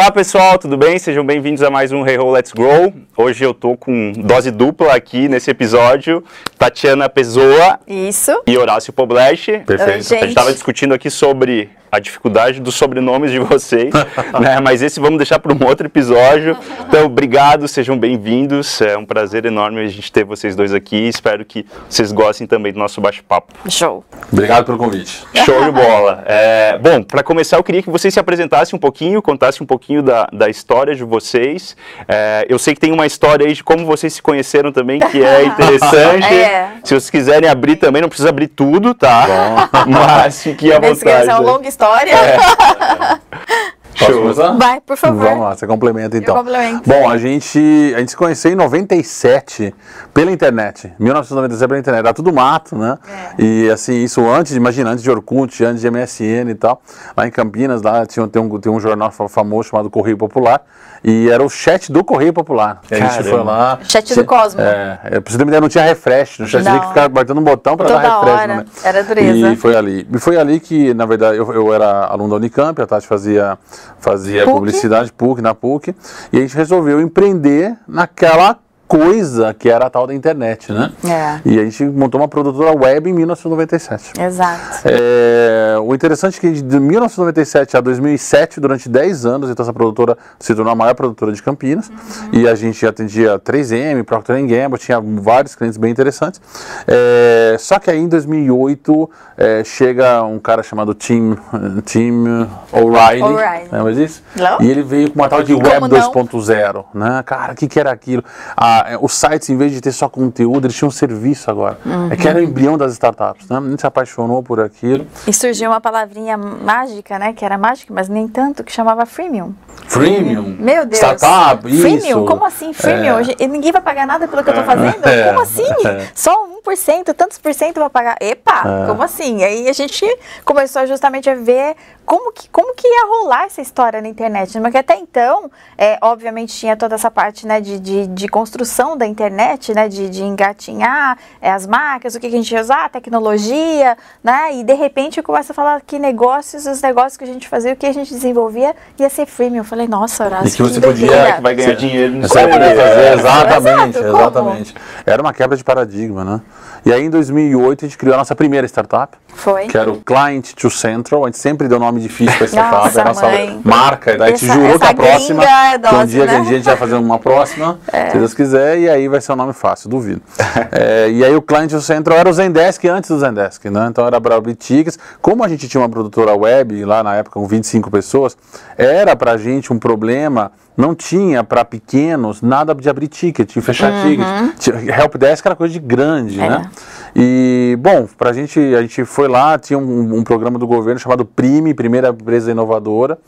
Olá pessoal, tudo bem? Sejam bem-vindos a mais um Hey Ho Let's Grow. Hoje eu tô com dose dupla aqui nesse episódio. Tatiana Pessoa Isso. e Horácio Poblete. Perfeito. Oi, A gente gente. estava discutindo aqui sobre a dificuldade dos sobrenomes de vocês, né? Mas esse vamos deixar para um outro episódio. Então, obrigado, sejam bem-vindos. É um prazer enorme a gente ter vocês dois aqui. Espero que vocês gostem também do nosso bate-papo. Show. Obrigado pelo convite. Show de bola. É, bom, para começar, eu queria que vocês se apresentassem um pouquinho, contassem um pouquinho da, da história de vocês. É, eu sei que tem uma história aí de como vocês se conheceram também, que é interessante. É. Se vocês quiserem abrir também, não precisa abrir tudo, tá? Mas fiquem à vontade. é uma longa história história. É. Posso Show. começar? Vai, por favor. Vamos lá, você complementa então. complemento. Bom, a gente, a gente se conheceu em 97 pela internet. 1997 pela internet. Era tudo mato, né? É. E assim, isso antes, imagina, antes de Orkut, antes de MSN e tal. Lá em Campinas, lá tinha, tem, um, tem um jornal fa- famoso chamado Correio Popular. E era o chat do Correio Popular. E a gente Caramba. foi lá. Chat do Cosmo. É, é, pra você ter uma ideia, não tinha refresh. No chat tinha Não. que ficar apertando um botão para Toda dar refresh. hora. né? Era dureza. E foi ali. E foi ali que, na verdade, eu, eu era aluno da Unicamp, a Tati fazia, fazia PUC. publicidade PUC, na PUC, e a gente resolveu empreender naquela coisa que era a tal da internet, né? É. E a gente montou uma produtora web em 1997. Exato. É, o interessante é que de 1997 a 2007, durante 10 anos, então essa produtora se tornou a maior produtora de Campinas e a gente atendia 3M, Procter Gamble, tinha vários clientes bem interessantes. É, só que aí em 2008 é, chega um cara chamado Tim, Tim O'Reilly, lembra disso? Não. E ele veio com uma tal de Como Web não? 2.0, né? Cara, o que, que era aquilo? Ah, é, os sites, em vez de ter só conteúdo, eles tinham um serviço agora. É que era o embrião das startups, né? A gente se apaixonou por aquilo. E surgiu uma palavrinha mágica, né? Que era mágica, mas nem tanto, que chamava freemium. Freemium. Meu Deus. Startup, isso. Freemium? Como assim freemium? É. E ninguém vai pagar nada pelo que eu tô fazendo? É. Como assim? Só 1%, tantos por cento vai pagar? Epa, É. como assim? Aí a gente começou justamente a ver como que, como que ia rolar essa história na internet. né? Porque até então, é, obviamente, tinha toda essa parte né, de, de, de construção da internet, né? De, de engatinhar é, as marcas, o que, que a gente ia usar, a tecnologia, né? E de repente eu começo a falar que negócios, os negócios que a gente fazia, o que a gente desenvolvia ia ser freemium. Eu falei, nossa, Horácio, E que você podia- que vai ganhar dinheiro nisso Você podia fazer, exatamente, Exato, exatamente. Era uma quebra de paradigma, né? E aí em 2008 a gente criou a nossa primeira startup, Foi. que era o Client to Central. A gente sempre deu nome difícil para startup, Nossa, é a nossa marca. Daí a gente Essa- jurou que essa a próxima, é que um dose, dia que né? a gente vai fazer uma próxima, se Deus quiser, e aí vai ser um nome fácil, duvido. É, e aí o Client to Central era o Zendesk antes do Zendesk, né? Então era para boutiques. Como a gente tinha uma produtora web lá na época com 25 pessoas, era pra gente um problema não tinha para pequenos nada de abrir ticket, de fechar Uhum. ticket. Helpdesk era coisa de grande, É. né? E, bom, pra gente, a gente foi lá, tinha um, um programa do governo chamado Prime, Primeira Empresa Inovadora,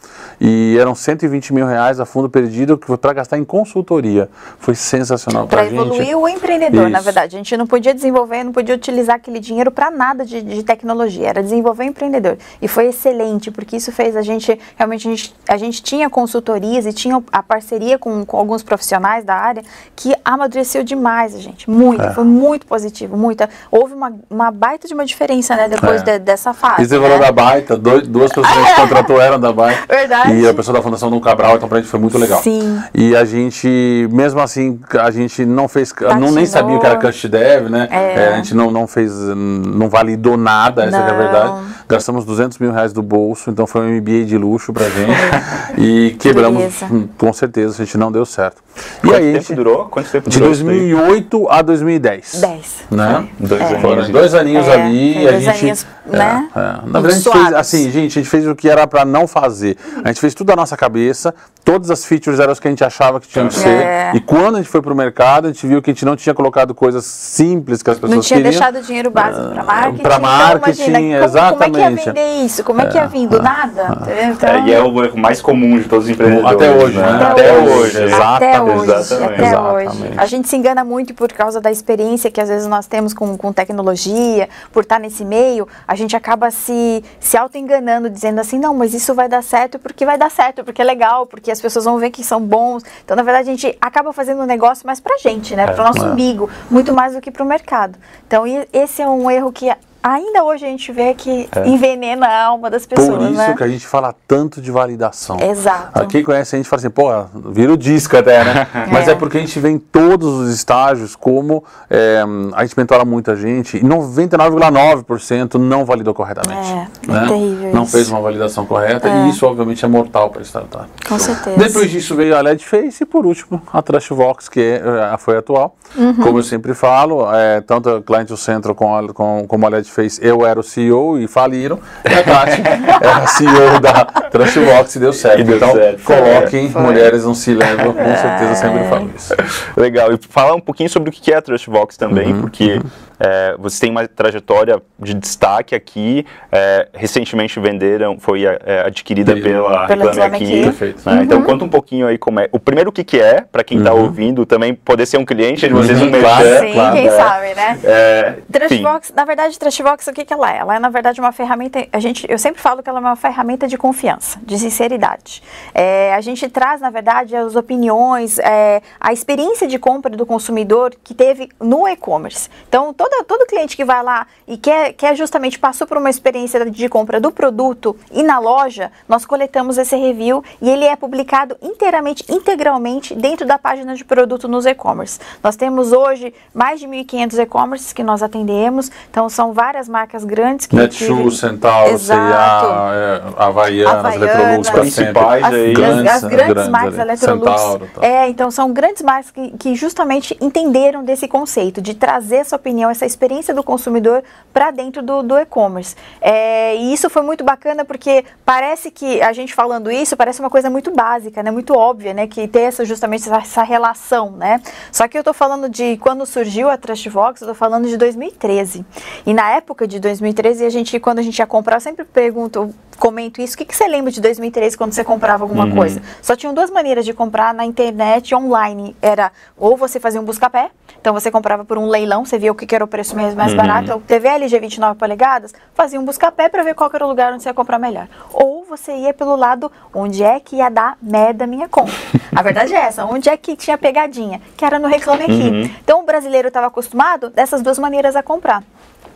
e eram 120 mil reais a fundo perdido para gastar em consultoria. Foi sensacional Para gente. evoluir o empreendedor, na Isso. verdade. A gente não podia desenvolver, não podia utilizar aquele dinheiro para nada de, de tecnologia, era desenvolver o empreendedor. E foi excelente, porque isso fez a gente, realmente, a gente, a gente tinha consultorias e tinha a parceria com, com alguns profissionais da área que amadureceu demais a gente, muito, É. foi muito positivo, muita. Houve uma, uma baita de uma diferença, né, depois É. de- dessa fase. E você né? falou da Baita, dois- duas pessoas que a gente contratou eram da Baita. Verdade. E a pessoa da Fundação Dom Cabral, então pra gente foi muito legal. Sim. E a gente, mesmo assim, a gente não fez, não nem sabia o que era Cush Dev, né? É. É, a gente não, não fez, não validou nada, essa é a verdade. Gastamos 200 mil reais do bolso, então foi um MBA de luxo pra gente. e quebramos, Beleza. com certeza, a gente não deu certo. E Quanto aí, tempo gente, durou? Quanto tempo de durou isso daí? 2008 a 2010. 10. Né? Dois É. aninhos. Foram dois aninhos É, ali dois gente. aninhos, né? é, é. Na verdade, a gente fez assim, gente, a gente fez o que era pra não fazer. A gente fez tudo da nossa cabeça, todas as features eram as que a gente achava que tinham que ser. É. E quando a gente foi pro mercado, a gente viu que a gente não tinha colocado coisas simples que as pessoas Não tinha queriam. deixado dinheiro básico para marketing. pra marketing, então, imagina, como, como é que ia exatamente. vender isso? Como é que ia vir? Do nada? Então, É, e é o erro mais comum de todos os empreendedores. Até hoje, né? Até hoje. Até Exatamente. Hoje, Exatamente. até hoje. A gente se engana muito por causa da experiência que às vezes nós temos com, com tecnologia, por estar nesse meio, a gente acaba se, se auto-enganando, dizendo assim, não, mas isso vai dar certo porque vai dar certo, porque é legal, porque as pessoas vão ver que são bons. Então, na verdade, a gente acaba fazendo um negócio mais pra gente, né? Para o nosso é. umbigo, muito mais do que para o mercado. Então, esse é um erro que ainda hoje a gente vê que envenena a alma das pessoas, Por isso né? que a gente fala tanto de validação. Exato. Quem conhece a gente fala assim, pô, vira o disco até, né? Mas é porque a gente vê em todos os estágios como é, a gente mentora muita gente e 99,9% não validou corretamente. É, é né? terrível Não isso. fez uma validação correta e isso obviamente é mortal para a startup. Com certeza. Depois disso veio a LED Face e por último a Trustvox, que é, eh, foi atual. Uhum. Como eu sempre falo, é, tanto a Client Centro com a, com, como a LED Face, eu era o CEO e faliram. E a Tati era a CEO da Trustvox e deu certo. E deu então certo. coloquem Foi. mulheres no C-Level, com certeza sempre falo isso. Legal. E falar um pouquinho sobre o que é a Trustbox também, porque é, você tem uma trajetória de destaque aqui. é, recentemente venderam, foi é, adquirida Pela- pela, Pela Reclame Aqui. Aqui. Perfeito. né? Então conta um pouquinho aí como é. O primeiro o que, que é, para quem está ouvindo, também poder ser um cliente de vocês Uhum, um claro. merchan. Sim, claro, quem é. sabe, né? É. Trustbox, na verdade, Trustbox, o que, que ela é? Ela é, na verdade, uma ferramenta. A gente, eu sempre falo que ela é uma ferramenta de confiança, de sinceridade. É, a gente traz, na verdade, as opiniões, é, a experiência de compra do consumidor que teve no e-commerce. Então, todo, todo cliente que vai lá e quer, quer justamente passou por uma experiência de compra do produto e na loja, nós coletamos esse review e ele é publicado inteiramente, integralmente dentro da página de produto nos e-commerce. Nós temos hoje mais de 1.500 e-commerces que nós atendemos, então são várias marcas grandes que Netshoes, Centauro. C&A, é, Havaianas, Havaianas. Sempre. Principais as, aí. Grandes, as grandes, grandes marcas ali. Electrolux. Centauro, tá. É, então são grandes marcas que, que justamente entenderam desse conceito, de trazer essa opinião, essa experiência do consumidor para dentro do, do e-commerce. É, e isso foi muito bacana porque parece que a gente falando isso parece uma coisa muito básica, né, muito óbvia, né, que ter essa justamente essa, essa relação, né. Só que eu tô falando de quando surgiu a Trustvox, eu tô falando de 2013. E na época de 2013, a gente quando a gente ia comprar, eu sempre pergunto, eu comento isso, o que, que você lembra de 2013 quando você comprava alguma coisa? Só tinham duas maneiras de comprar na internet online. Era ou você fazia um busca-pé, então você comprava por um leilão, você via o que, que era o preço mais, mais barato, então, TV LG 29 polegadas, fazia um busca-pé para ver qual era o lugar onde você ia comprar melhor. Ou você ia pelo lado onde é que ia dar merda minha compra. A verdade é essa, onde é que tinha pegadinha, que era no Reclame Aqui. Então o brasileiro estava acostumado dessas duas maneiras a comprar.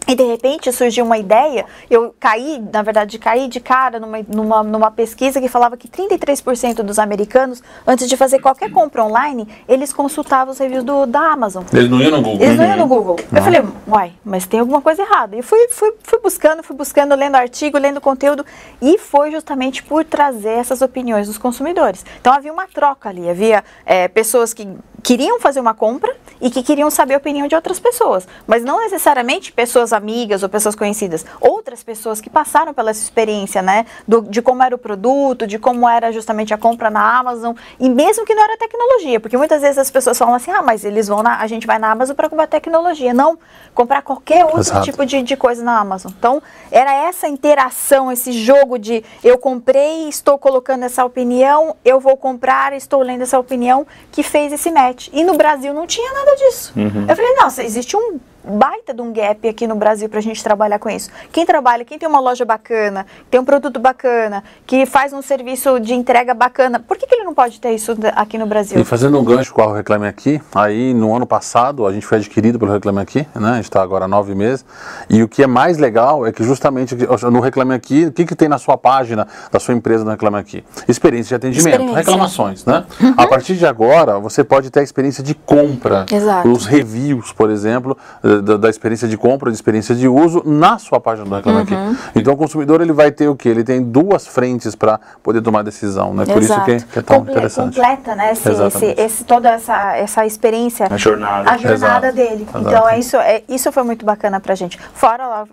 E de repente surgiu uma ideia, eu caí, na verdade, caí de cara numa, numa, numa pesquisa que falava que 33% dos americanos, antes de fazer qualquer compra online, eles consultavam os reviews do, da Amazon. Eles não iam no Google. Eles não iam no Google. Eu falei, uai, mas tem alguma coisa errada. E fui, fui, fui buscando, fui buscando, lendo artigo, lendo conteúdo. E foi justamente por trazer essas opiniões dos consumidores. Então havia uma troca ali. Havia é, pessoas que queriam fazer uma compra e que queriam saber a opinião de outras pessoas. Mas não necessariamente pessoas amigas ou pessoas conhecidas. Outras pessoas que passaram pela essa experiência, né? do- de como era o produto, de como era justamente a compra na Amazon. E mesmo que não era tecnologia. Porque muitas vezes as pessoas falam assim, ah, mas eles vão na, a gente vai na Amazon para comprar tecnologia. Não, comprar qualquer outro Exato. tipo de, de coisa na Amazon. Então, era essa interação, esse jogo de eu comprei, estou colocando essa opinião, eu vou comprar, estou lendo essa opinião, que fez esse match. E no Brasil não tinha nada disso. Eu falei, nossa, existe um baita de um gap aqui no Brasil pra gente trabalhar com isso. Quem trabalha, quem tem uma loja bacana, tem um produto bacana, que faz um serviço de entrega bacana, por que, que ele não pode ter isso aqui no Brasil? E fazendo um gancho com a Reclame Aqui, aí no ano passado a gente foi adquirido pelo Reclame Aqui, né? A gente está agora há nove meses. E o que é mais legal é que justamente no Reclame Aqui, o que, que tem na sua página da sua empresa no Reclame Aqui? Experiência de atendimento, Experiência. reclamações, né? A partir de agora, você pode ter a experiência de compra. Exato. Os reviews, por exemplo, da, da experiência de compra, de experiência de uso na sua página do Reclame Aqui. Então o consumidor ele vai ter o quê? Ele tem duas frentes para poder tomar decisão, né? Por isso que, que é tão Comple- interessante. Completa, né? Esse, esse, esse- toda essa, essa experiência. A jornada. A jornada Exato. dele. Exato. Então, é isso, é, isso foi muito bacana pra gente. Fora,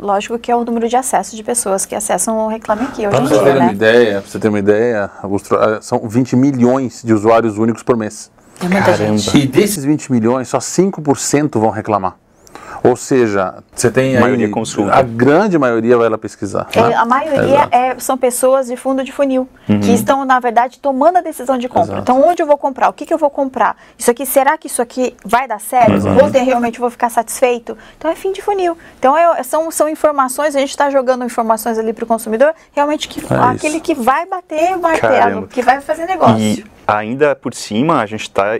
lógico, que é o número de acesso de pessoas que acessam o Reclame Aqui hoje Para em dia, né? ideia, pra você ter uma ideia, Augusto, eh, são 20 milhões de usuários únicos por mês. É muita Caramba. gente. E desses 20 milhões, só 5% vão reclamar. Ou seja, você tem A maioria consulta. A grande maioria vai lá pesquisar. É, né? a maioria Exato. é- são pessoas de fundo de funil, que estão, na verdade, tomando a decisão de compra. Exato. Então, onde eu vou comprar? O que, que eu vou comprar? Isso aqui, será que isso aqui vai dar certo? Vou ter realmente, vou ficar satisfeito? Então, é fim de funil. Então, é- são, são informações, a gente está jogando informações ali para o consumidor, realmente que, É aquele isso. que vai bater o martelo, que vai fazer negócio. E ainda por cima, a gente está.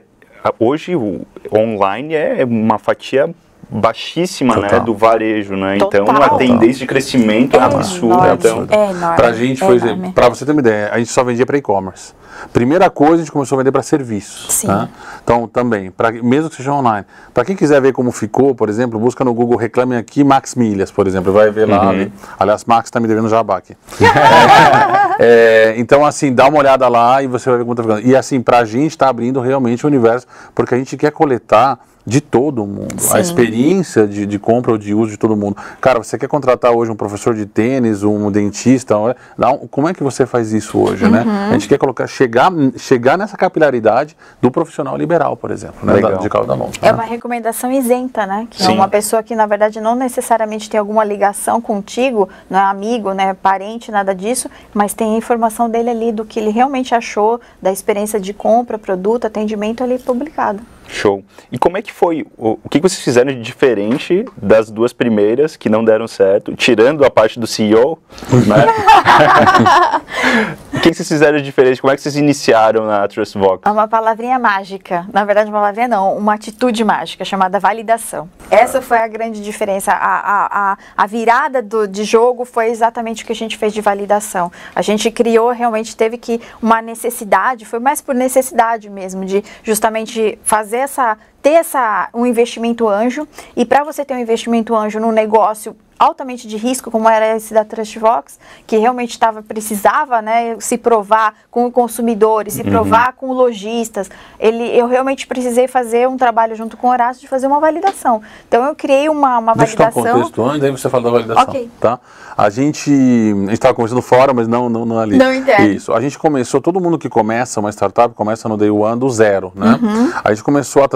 Hoje o online é uma fatia baixíssima, né, do varejo, né? Então Total. a tendência de crescimento é É absurda. enorme. Então, É enorme. Pra gente é foi, enorme. pra você ter uma ideia, a gente só vendia para e-commerce. Primeira coisa, a gente começou a vender para serviços. Sim. tá? Então, também, pra, mesmo que seja online. Para quem quiser ver como ficou, por exemplo, busca no Google Reclame Aqui Max Milhas, por exemplo, vai ver lá. ali. Aliás, Max está me devendo jabá aqui. É, então, assim, dá uma olhada lá e você vai ver como tá ficando. E assim, pra gente tá abrindo realmente o universo, porque a gente quer coletar de todo mundo. A Sim. experiência de, de compra ou de uso de todo mundo. Cara, você quer contratar hoje um professor de tênis, um dentista, um- como é que você faz isso hoje, né? Uhum. A gente quer colocar, chegar, chegar nessa capilaridade do profissional liberal, por exemplo, né? Legal. Da, de cauda longa. É uma recomendação isenta, né? Que Sim. é uma pessoa que, na verdade, não necessariamente tem alguma ligação contigo, não é amigo, né, parente, nada disso, mas tem a informação dele ali do que ele realmente achou, da experiência de compra, produto, atendimento ali publicado. Show. E como é que foi? O, o que vocês fizeram de diferente das duas primeiras que não deram certo, tirando a parte do CEO, né? o que vocês fizeram de diferente? Como é que vocês iniciaram na TrustVox? É uma palavrinha mágica. Na verdade, uma palavrinha não, uma atitude mágica chamada validação. Essa foi a grande diferença. A, a, a, a virada do, de jogo foi exatamente o que a gente fez de validação. A gente criou, realmente teve que uma necessidade, foi mais por necessidade mesmo, de justamente fazer essa ter essa, um investimento anjo e para você ter um investimento anjo num negócio altamente de risco, como era esse da Trustvox, que realmente estava precisava, né, se provar com consumidores, se provar com lojistas. Ele, eu realmente precisei fazer um trabalho junto com o Horácio de fazer uma validação. Então eu criei uma, uma Deixa eu dar um validação. contexto antes, aí você fala da validação. Ok. Tá? A gente. Estava conversando fora, mas não, não, não ali. Não interno. Isso. A gente começou, todo mundo que começa uma startup começa no day one do zero, né? Uhum. A gente começou a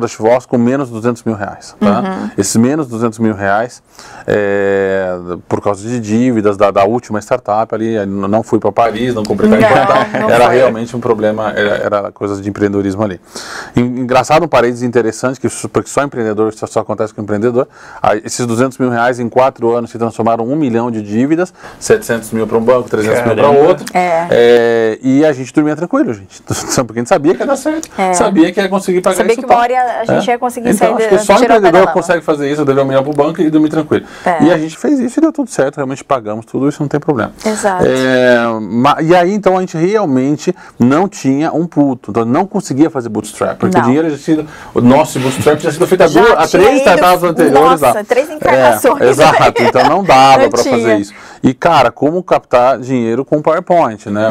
Com menos de 200 mil reais. Tá? Uhum. Esses menos de 200 mil reais, é, por causa de dívidas da, da última startup ali, não fui para Paris, não comprei carro Não, importado. não Era foi. realmente um problema, era, era coisas de empreendedorismo ali. En- Engraçado, um parênteses interessante, que porque só empreendedor, isso só acontece com empreendedor, esses 200 mil reais em quatro anos se transformaram em um milhão de dívidas, 700 mil para um banco, 300 mil para Caramba. outro, É. É, e a gente dormia tranquilo, gente, porque a gente sabia que ia dar certo, É. sabia que ia conseguir pagar Sabia isso que uma hora a gente ia conseguir então, sair acho que só o empreendedor consegue fazer isso, dever um milhão para o banco e dormir tranquilo. É. E a gente fez isso e deu tudo certo, realmente pagamos tudo isso, não tem problema. Exato. É, e aí, então, a gente realmente não tinha um puto. Então, não conseguia fazer bootstrap. Porque Não. o dinheiro já tinha sido. O nosso bootstrap tinha sido feito Já tinha três startups anteriores nossa, lá. três encarnações. É, exato. Então, não dava para fazer isso. E, cara, como captar dinheiro com PowerPoint, né?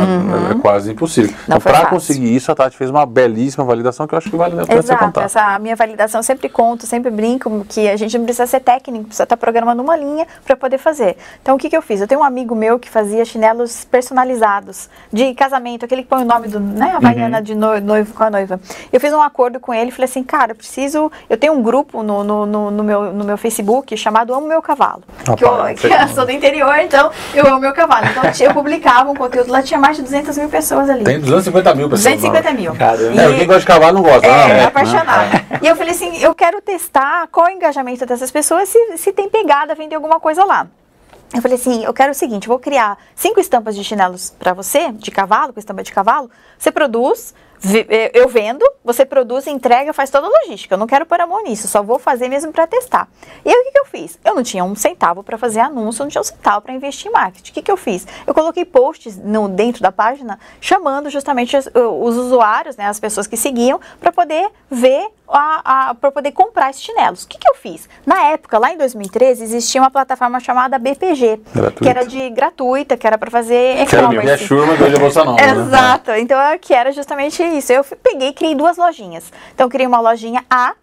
É, é quase impossível. Uhum. Não então, para conseguir isso, a Tati fez uma belíssima validação que eu acho que vale a pena Exato, contada. essa minha validação eu sempre conto, sempre brinco que a gente não precisa ser técnico, precisa estar programando uma linha para poder fazer. Então o que, que eu fiz? Eu tenho um amigo meu que fazia chinelos personalizados de casamento, aquele que põe o nome do, né, a Havaiana de no- noivo com a noiva. Eu fiz um acordo com ele, falei assim, cara, eu preciso, eu tenho um grupo no, no, no, no meu, no meu Facebook chamado Amo Meu Cavalo. que, eu, que eu sou do interior, então eu amo meu cavalo. Então eu publicava um conteúdo, lá tinha mais de 200 mil pessoas ali. Tem 250 mil pessoas. 250 mil. Caramba. É, quem gosta de cavalo não gosta. é, não, é né? apaixonada. E eu falei assim, eu quero testar qual é o engajamento dessas pessoas, se, se tem pegada, vender alguma coisa lá. Eu falei assim, eu quero o seguinte, vou criar cinco estampas de chinelos para você, de cavalo, com estampa de cavalo. Você produz, eu vendo, você produz, entrega, faz toda a logística. Eu não quero pôr a mão nisso, só vou fazer mesmo para testar. E aí o que, que eu fiz? Eu não tinha um centavo para fazer anúncio, eu não tinha um centavo para investir em marketing. O que, que eu fiz? Eu coloquei posts no, dentro da página chamando justamente os, os usuários, né, as pessoas que seguiam, para poder ver para poder comprar esses chinelos. O que, que eu fiz? Na época, lá em 2013, existia uma plataforma chamada BPG, Gratuita. que era de gratuita, que era para fazer Que era minha e-commerce. churma que hoje é Bolsa Nova. né? Exato. Então, é que era justamente isso. Eu peguei e criei duas lojinhas. Então, eu criei uma lojinha A,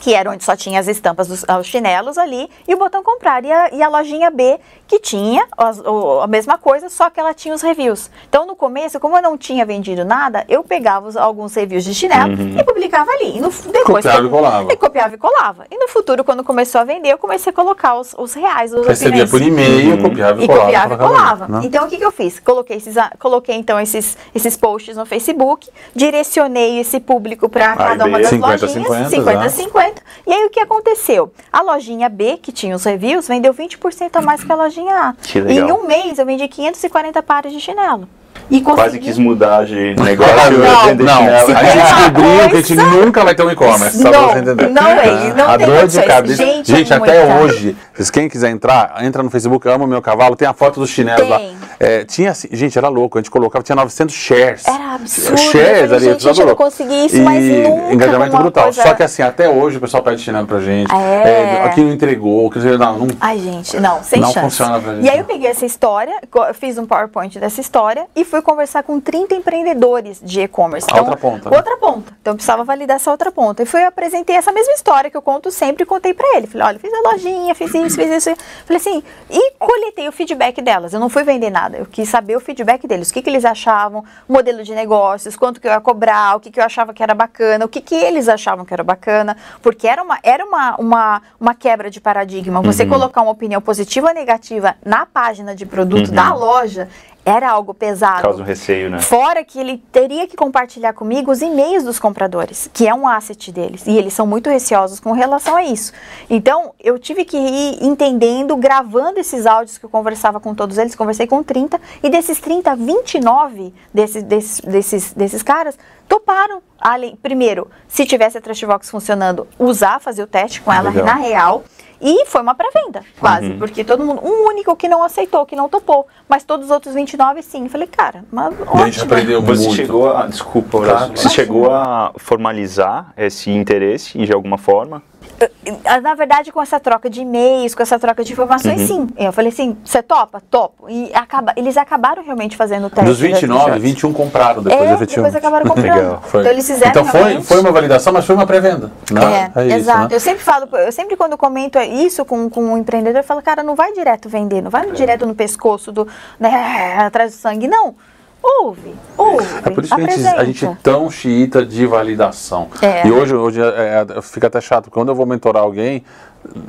que era onde só tinha as estampas dos os chinelos ali, e o botão comprar. E a, e a lojinha B, que tinha as, o, a mesma coisa, só que ela tinha os reviews. Então, no começo, como eu não tinha vendido nada, eu pegava os, alguns reviews de chinelo uhum. e publicava ali. E no, depois, copiava e colava. E copiava e colava. E no futuro, quando começou a vender, eu comecei a colocar os, os reais. Os Recebia por e-mail, uhum. copiava e, e. Copiava e colava. Né? Então, o que, que eu fiz? Coloquei, esses, ah, coloquei então, esses, esses posts no Facebook, direcionei esse público para cada uma das 50, lojinhas. 50, 50. 50 20%. E aí o que aconteceu? A lojinha B, que tinha os reviews, vendeu 20% a mais que a lojinha A. Que legal. E em um mês eu vendi 540 pares de chinelo. E. Quase quis mudar de negócio. Não, Não, chinelo. a gente descobriu que a gente nunca vai ter um e-commerce, só pra Não, você entender. não é, não a tem dor de cabeça. Gente, Gente, é até hoje, quem quiser entrar, entra no Facebook, ama o meu cavalo, tem a foto dos chinelos lá. É, tinha assim, gente, era louco, a gente colocava, tinha 900 shares. Era absurdo. Shares ali, gente, tudo eu não louco. consegui isso, e mas nunca engajamento brutal. coisa- Só que assim, até hoje o pessoal pede chinelo pra gente. É. aqui não entregou, que não, não Ai, gente, não, sem Não chance. funciona pra gente, E aí eu não. peguei essa história, fiz um PowerPoint dessa história e fui conversar com 30 empreendedores de e-commerce. A outra ponta, né? Outra ponta. Então eu precisava validar essa outra ponta. E fui eu apresentei essa mesma história que eu conto sempre e contei pra ele. Falei, olha, fiz a lojinha, fiz isso, fiz isso. Falei assim, e coletei o feedback delas. Eu não fui vender nada. Eu quis saber o feedback deles. O que, que eles achavam, modelo de negócios, quanto que eu ia cobrar, o que, que eu achava que era bacana, o que, que eles achavam que era bacana. Porque era uma, era uma, uma, uma quebra de paradigma. Você colocar uma opinião positiva ou negativa na página de produto da loja era algo pesado. Causa um receio, né? Fora que ele teria que compartilhar comigo os e-mails dos compradores, que é um asset deles. E eles são muito receosos com relação a isso. Então, eu tive que ir entendendo, gravando esses áudios que eu conversava com todos eles, conversei com 30, e desses 30, 29 desses, desses, desses, desses caras toparam. além- Primeiro, se tivesse a Trashbox funcionando, usar, fazer o teste com ela Legal. na real. E foi uma pré-venda, quase. Porque todo mundo, um único que não aceitou, que não topou. Mas todos os outros 29, sim. Falei, cara, mas A gente ótimo. aprendeu Você muito. chegou a. Desculpa, Horácio. Claro. Você chegou a formalizar esse interesse de alguma forma? Ah, Na verdade, com essa troca de e-mails, com essa troca de informações, Uhum. sim. Eu falei assim, você topa? Topo. E acaba, eles acabaram realmente fazendo o teste. Dos 29, da- 21 compraram depois, É, efetivamente. depois acabaram comprando. Legal, Foi. Então eles fizeram Então foi, realmente- foi uma validação, mas foi uma pré-venda. né? É, isso, exato. né? Eu sempre falo, eu sempre quando comento isso com, com um empreendedor, eu falo, cara, não vai direto vender, não É. vai direto no pescoço, do, né, atrás do sangue, não. Ouve, ouve. É por isso que a gente, a gente é apresenta. tão xiita de validação. É. E hoje, hoje é, é, fica até chato, porque quando eu vou mentorar alguém,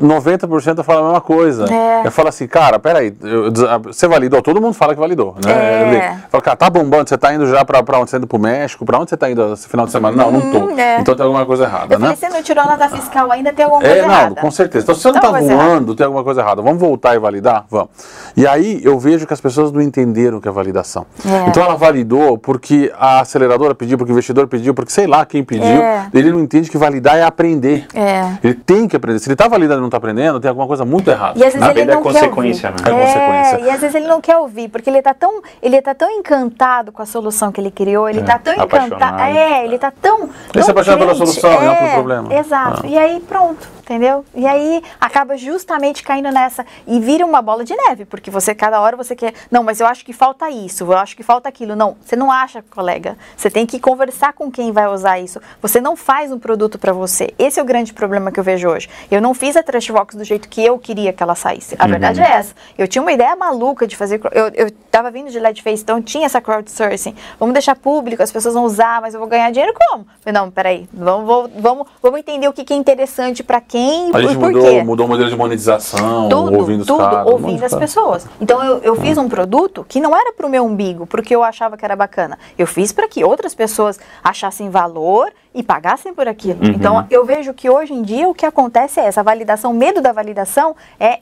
90% eu falo a mesma coisa. É. Eu falo assim, cara, peraí, eu- você validou? Todo mundo fala que validou, né? É. Eu falo, cara, tá bombando, você tá indo já pra, pra onde? Você tá indo pro México? Pra onde você tá indo esse final de semana? Não, não tô. Hum, é. Então tem alguma coisa errada, Eu né? falei, você não tirou nota fiscal ainda, tem alguma É, coisa não, errada. com certeza. Então, se você não alguma coisa voando, tem alguma coisa errada. Vamos voltar e validar? Vamos. E aí eu vejo que as pessoas não entenderam o que é validação. É. Então ela validou porque a aceleradora pediu, porque o investidor pediu, porque sei lá quem pediu. É. Ele não entende que validar é aprender. É. Ele tem que aprender. Se ele está validando e não está aprendendo, tem alguma coisa muito errada. E às vezes Na ele vida é não quer consequência, ouvir. né? É consequência. e às vezes ele não quer ouvir, porque ele tá tão, ele tá tão encantado com a solução que ele criou, ele tá tão encantado. Apaixonado. É, ele tá tão. Ele se tão apaixona pela solução e não É, pelo problema. Exato. Ah. E aí pronto, entendeu? E aí acaba justamente caindo nessa e vira uma bola de neve, porque você cada hora você quer, não, mas eu acho que falta isso, eu acho que falta aquilo. Não, você não acha, colega. Você tem que conversar com quem vai usar isso. Você não faz um produto para você. Esse é o grande problema que eu vejo hoje. Eu não fiz a Trashbox do jeito que eu queria que ela saísse. A verdade é essa. Eu tinha uma ideia maluca de fazer. Eu, eu tava vindo de LED Face, então tinha essa crowdsourcing. Vamos deixar público, as pessoas vão usar, mas eu vou ganhar dinheiro como? Não, peraí. Vamos, vamos, vamos, vamos entender o que, que é interessante para quem A e gente mudou, mudou o modelo de monetização, Tudo, ouvindo os tudo, caras. ouvindo as pessoas. Então eu, eu fiz um produto que não era para o meu umbigo, porque eu achava que era bacana. Eu fiz para que outras pessoas achassem valor e pagassem por aquilo. Uhum. Então eu vejo que hoje em dia o que acontece é essa validação, o medo da validação é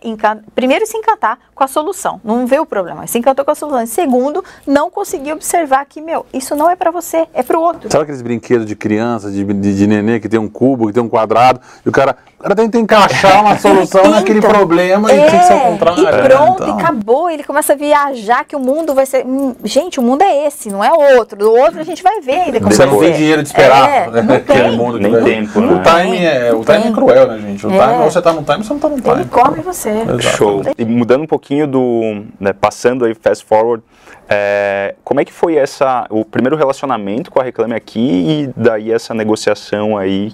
primeiro se encantar com a solução, não vê o problema, se encantou com a solução. E segundo, não conseguir observar que meu, isso não é para você, é para o outro. Sabe aqueles brinquedos de criança, de, de, de nenê, que tem um cubo, que tem um quadrado, e o cara, o cara tenta encaixar uma solução Tenta. naquele problema e tem que ser o contrário. E né? pronto, Então, e acabou. Ele começa a viajar que o mundo vai ser. Hum, gente, o mundo é esse, não é outro. Do outro a gente vai ver ainda. como Você não tem dinheiro de esperar É, né, não tem. mundo que Nem vai- tempo, O né? time é, o time é cruel, né, gente? O É. time, ou você tá no time, ou você não tá no time. Ele come você. Exato. Show. E mudando um pouquinho do. né, passando aí fast forward, é, como é que foi essa. o primeiro relacionamento com a Reclame Aqui e daí essa negociação aí?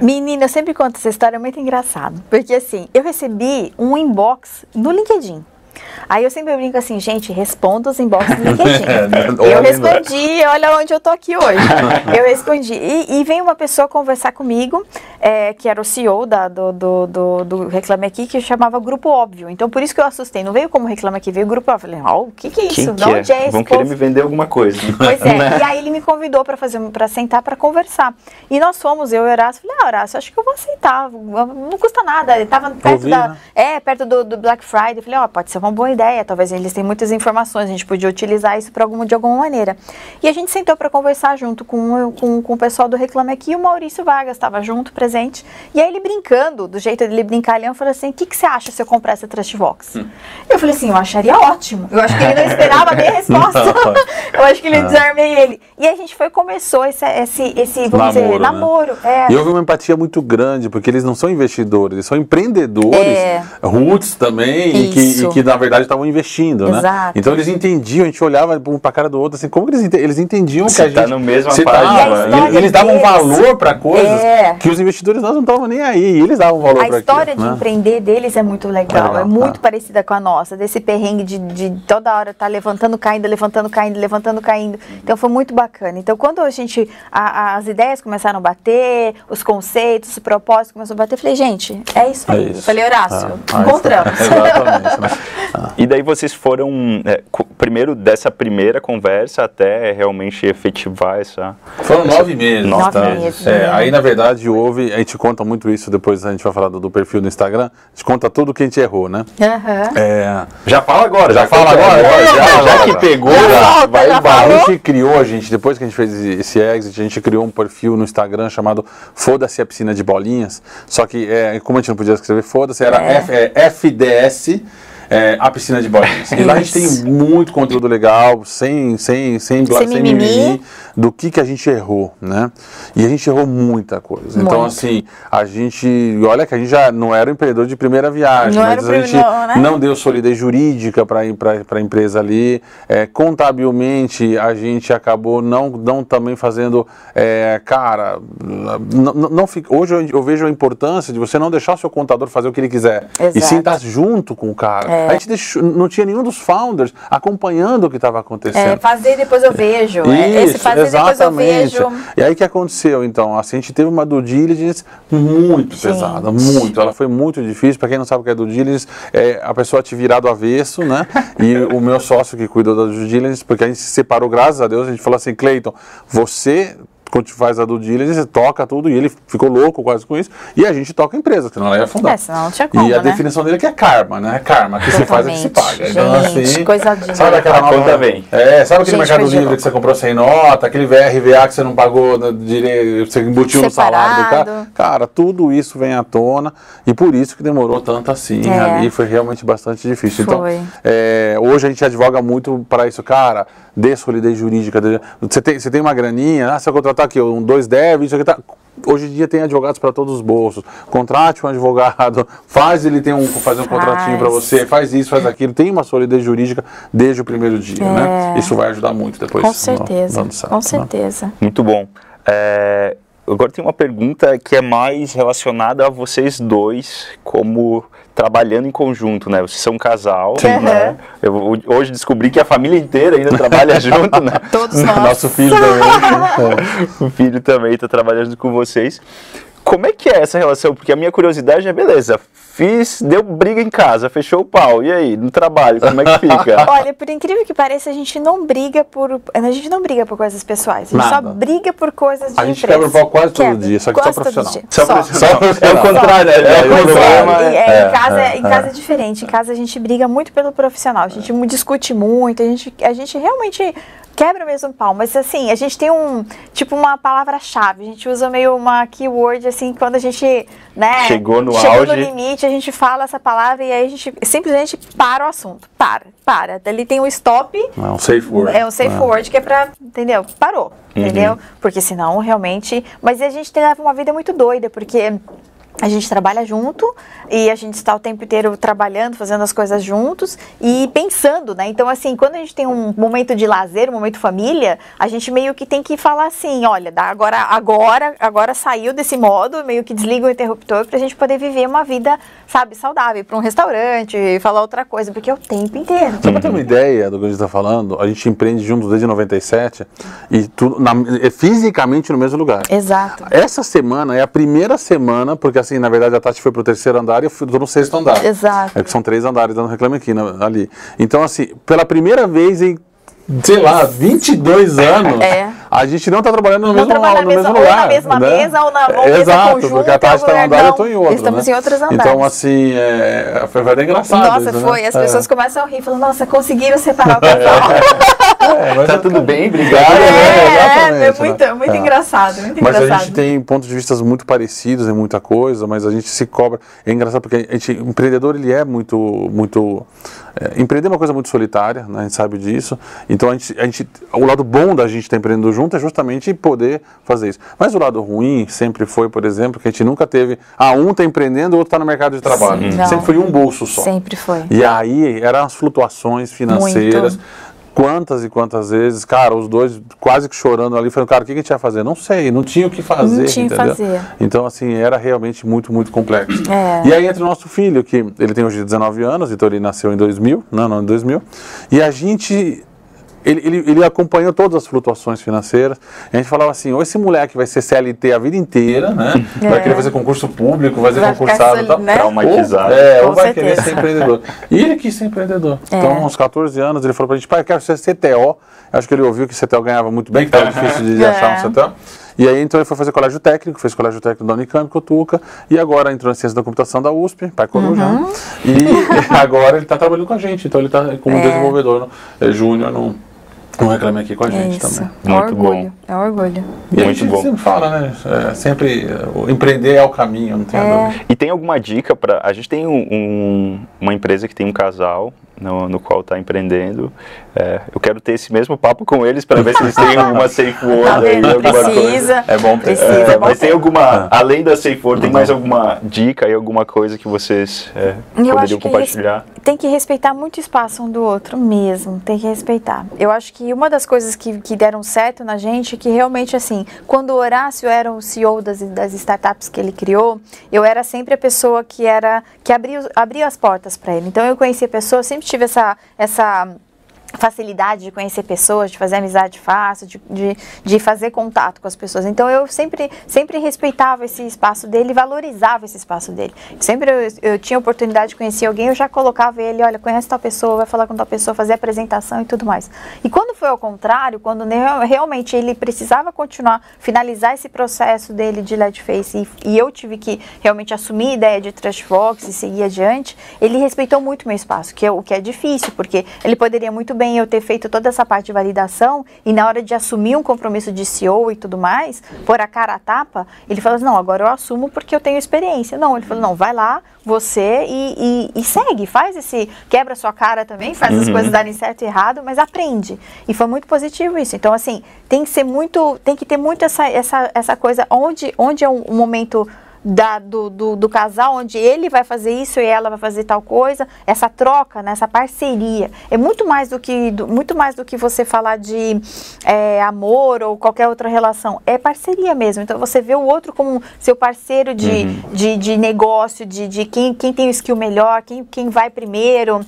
Menina, eu sempre conto essa história, é muito engraçado. Porque assim, eu recebi um inbox no LinkedIn. Aí eu sempre brinco assim, gente, responda os inbox do LinkedIn. Olha, eu né? respondi, olha onde eu tô aqui hoje. eu respondi. E, e veio uma pessoa conversar comigo, é, que era o CEO da, do, do, do, do Reclame Aqui, que chamava Grupo Óbvio. Então por isso que eu assustei. Não veio como Reclame Aqui, veio Grupo Óbvio. Eu falei, ó, o que, que é isso? Quem De que onde é, é? esse Vão querer me vender alguma coisa. Pois é, Né? e aí ele me convidou para fazer para sentar para conversar. E nós fomos, eu e o Horácio, falei, ah, Horácio, acho que eu vou aceitar, não custa nada. Ele tava perto Ouvir, da, né? é, perto do, do Black Friday. Eu falei, ó, pode ser uma boa ideia, talvez eles têm muitas informações, a gente podia utilizar isso pra alguma, de alguma maneira. E a gente sentou para conversar junto com, com, com o pessoal do Reclame Aqui, e o Maurício Vargas estava junto, presente, e aí ele brincando, do jeito dele brincar, ele falou assim, o que, que você acha se eu comprar essa Trustbox? Hum. Eu falei assim, eu acharia ótimo, eu acho que ele não esperava a minha resposta, eu acho que ele ah. desarmei ele. E a gente foi, começou esse, esse, esse vamos namoro, dizer, né? namoro. É. E houve uma empatia muito grande, porque eles não são investidores, eles são empreendedores, é. roots também, e que, e que, na verdade estavam investindo, né? Exato. né? Então eles entendiam, a gente olhava um para cara do outro, assim, como eles, eles entendiam Você que a tá no mesmo página. E, eles davam valor para coisas é. que os investidores nós não estavam nem aí, eles davam valor para A história de né? empreender deles é muito legal, legal é muito tá. parecida com a nossa, desse perrengue de, de toda hora estar tá levantando, caindo, levantando, caindo, levantando, caindo. Então foi muito bacana. Então quando a gente, a, as ideias começaram a bater, os conceitos, o propósito começou a bater, eu falei, gente, é isso aí. É isso. Falei, Horácio, ah, encontramos. Exatamente. E daí vocês foram, é, primeiro dessa primeira conversa até realmente efetivar essa. Foram nove meses. Nove tá? meses. É, aí, na verdade, houve. A gente conta muito isso, depois a gente vai falar do, do perfil do Instagram. A gente conta tudo que a gente errou, né? Uhum. É, já fala agora, já, já fala agora. agora já, já, já, que pegou, já, vai já A gente criou, a gente, depois que a gente fez esse exit, a gente criou um perfil no Instagram chamado Foda-se a Piscina de Bolinhas. Só que, é, como a gente não podia escrever Foda-se, era é. F, é, FDS é, a piscina de bolinhas. E lá a gente tem muito conteúdo legal, sem, sem, sem, sem, sem mimimi, do que, que a gente errou, né? E a gente errou muita coisa. Então, muito. Então, assim, a gente. Olha que a gente já não era um empreendedor de primeira viagem, não mas a gente não, né? não, deu solidez jurídica para a empresa ali. É, contabilmente, a gente acabou não, não também fazendo. É, cara, não, não fica, hoje eu, eu, vejo a importância de você não deixar o seu contador fazer o que ele quiser. Exato. E sim estar junto com o cara. É. A gente deixou, não tinha nenhum dos founders acompanhando o que estava acontecendo. É, fazer depois eu vejo. É, Isso, Esse fazer exatamente. depois eu vejo. E aí o que aconteceu então? Assim, a gente teve uma due diligence muito gente. pesada, muito. Ela foi muito difícil. Para quem não sabe o que é due diligence, é a pessoa te virar do avesso, né? e o meu sócio que cuidou da due diligence, porque a gente se separou, graças a Deus, a gente falou assim, Cleiton, você quando faz a do diligence, toca tudo, e ele ficou louco quase com isso, e a gente toca a empresa, senão ela ia afundar. É, senão não tinha como, E a né? definição dele é que é karma, né? Karma, que se faz é que se paga. Então, gente, assim, coisa de sabe aquela nova, conta bem. É, sabe aquele gente, Mercado Livre que você comprou sem nota, aquele VRVA que você não pagou no direito, você embutiu Separado. no salário do cara? Cara, tudo isso vem à tona, e por isso que demorou tanto assim é. ali, foi realmente bastante difícil. Então, foi. Então, é, hoje a gente advoga muito para isso, cara, dê solidez jurídica. Você tem, você tem uma graninha, ah, você vai contratar aqui um 210, deve, isso aqui tá. Hoje em dia tem advogados para todos os bolsos. Contrate um advogado, faz ele tem um, fazer um faz. contratinho para você, faz isso, faz aquilo. Tem uma solidez jurídica desde o primeiro dia, né? é. né? Isso vai ajudar muito depois. Com certeza, no, certo, com né? certeza. Muito bom. É, agora tem uma pergunta que é mais relacionada a vocês dois, como trabalhando em conjunto, né? Vocês são um casal, Sim, né? Eu hoje descobri que a família inteira ainda trabalha junto, né? Todos nós. Nosso filho também. o filho também está trabalhando com vocês. Como é que é essa relação? Porque a minha curiosidade é, beleza, fiz, deu briga em casa, fechou o pau. E aí, no trabalho, como é que fica? Olha, por incrível que pareça, a gente não briga por. A gente não briga por coisas pessoais. A gente Nada. só briga por coisas de A gente quebra o pau quase todo dia, só que só profissional. Só, só. só É o contrário, né? É, é, o contrário. É, é, em casa, é, em casa é diferente. Em casa a gente briga muito pelo profissional. A gente discute muito. A gente, a gente realmente quebra mesmo o pau, mas assim, a gente tem um, tipo uma palavra-chave, a gente usa meio uma keyword, assim, quando a gente, né, chegou no chegou auge. no limite, a gente fala essa palavra e aí a gente simplesmente para o assunto, para, para, dali tem um stop. É um safe word. É um safe é. word que é pra, entendeu, parou, uhum. entendeu, porque senão realmente, mas a gente leva uma vida muito doida, porque a gente trabalha junto e a gente está o tempo inteiro trabalhando, fazendo as coisas juntos e pensando, né? Então, assim, quando a gente tem um momento de lazer, um momento família, a gente meio que tem que falar assim, olha, agora, agora, agora saiu desse modo, meio que desliga o interruptor para a gente poder viver uma vida, sabe, saudável, para um restaurante, falar outra coisa, porque é o tempo inteiro. Só para ter uma ideia do que a gente está falando, a gente empreende juntos desde 97 e tudo na, é fisicamente no mesmo lugar. Exato. Essa semana é a primeira semana, porque assim, na verdade a Tati foi pro terceiro andar e eu fui no sexto andar. Exato. É que são três andares dando reclame aqui, ali. Então, assim, pela primeira vez em sei lá, 22 anos, é. a gente não está trabalhando no Não mesmo, trabalha no na mesma- mesmo ou lugar. na mesma né? mesa, ou na- ou mesa Exato, conjunta, porque a Tati está ou num lugar- andar e eu estou em outro. estamos né? em outros Então, andares. assim, é, foi, até engraçado. Nossa, isso, foi. né? As pessoas É. começam a rir, falando, nossa, conseguiram separar o casal. É, mas Tá é- tudo bem? Obrigado. É, É, é, exatamente, é muito, né? muito É. engraçado, muito Mas a engraçado. gente tem pontos de vista muito parecidos em muita coisa, mas a gente se cobra. É engraçado porque a gente, o empreendedor ele é muito, muito é, empreender é uma coisa muito solitária, né? A gente sabe disso. Então a gente, a gente, o lado bom da gente estar empreendendo junto é justamente poder fazer isso. Mas o lado ruim sempre foi, por exemplo, que a gente nunca teve, ah, um está empreendendo, o outro está no mercado de trabalho. Sim, sempre foi um bolso só. Sempre foi. E aí eram as flutuações financeiras. Quantas e quantas vezes, cara, os dois quase que chorando ali, falando, cara, o que que a gente ia fazer? Não sei, não tinha o que fazer. Não tinha o que entendeu? fazer. Então, assim, era realmente muito, muito complexo. É. E aí entra o nosso filho, que ele tem hoje 19 anos, então ele nasceu em 2000, não, não, em 2000. E a gente, ele, ele, ele acompanhou todas as flutuações financeiras. A gente falava assim, ou esse moleque vai ser CLT a vida inteira, né? Vai É. querer fazer concurso público, vai ser Vai concursado e tal. né? Traumatizado. Ou, é, Com ou vai certeza. querer ser empreendedor. E ele quis ser empreendedor. É. Então, aos 14 anos, ele falou pra gente, pai, eu quero ser CTO. Acho que ele ouviu que CTO ganhava muito bem, que estava difícil de É. achar um CTO. E aí, então, ele foi fazer colégio técnico, fez colégio técnico da Unicamp, Cotuca, e agora entrou em ciência da computação da USP, pai Coruja. Uhum. E agora ele está trabalhando com a gente, então ele está como É. desenvolvedor no, júnior no, no Reclame Aqui com a É gente isso. também. É um Muito orgulho. bom. É um orgulho. E a Muito gente bom. sempre fala, né? É, sempre é, o empreender é o caminho, não tem É. a dúvida. E tem alguma dica para. A gente tem um- um- uma empresa que tem um casal no, no qual está empreendendo. É, eu quero ter esse mesmo papo com eles para ver se eles têm alguma safe word aí, alguma Precisa. coisa. É bom ter. Precisa, É, é bom mas tem ter. alguma, além da safe word, tem mais alguma dica e alguma coisa que vocês é, Eu poderiam que compartilhar? res- tem que respeitar muito o espaço um do outro mesmo, tem que respeitar. Eu acho que uma das coisas que, que deram certo na gente é que realmente assim, quando o Horácio era o CEO das, das startups que ele criou, eu era sempre a pessoa que era que abria, abria as portas para ele. Então eu conhecia pessoas, sempre tive essa essa facilidade de conhecer pessoas, de fazer amizade fácil, de, de, de fazer contato com as pessoas. Então eu sempre, sempre respeitava esse espaço dele valorizava esse espaço dele. Sempre eu, eu tinha oportunidade de conhecer alguém, eu já colocava ele, olha, conhece tal pessoa, vai falar com tal pessoa, fazer apresentação e tudo mais. E quando foi ao contrário, quando realmente ele precisava continuar, finalizar esse processo dele de LED Face e, e eu tive que realmente assumir a ideia de Trustbox e seguir adiante, ele respeitou muito meu espaço, que é o que é difícil, porque ele poderia muito bem eu ter feito toda essa parte de validação e na hora de assumir um compromisso de CEO e tudo mais, pôr a cara a tapa, ele falou assim, não, agora eu assumo porque eu tenho experiência. Não, ele falou, não, vai lá, você e, e- e segue, faz esse, quebra sua cara também, faz as coisas darem certo e errado, mas aprende. E foi muito positivo isso. Então, assim, tem que ser muito, tem que ter muito essa, essa, essa coisa, onde, onde é um, um momento da- do, do, do casal, onde ele vai fazer isso e ela vai fazer tal coisa, essa troca, né, essa parceria. É muito mais do que, do- muito mais do que você falar de é, amor ou qualquer outra relação. É parceria mesmo. Então você vê o outro como seu parceiro de, de, de negócio, de, de quem, quem tem o skill melhor, quem, quem vai primeiro.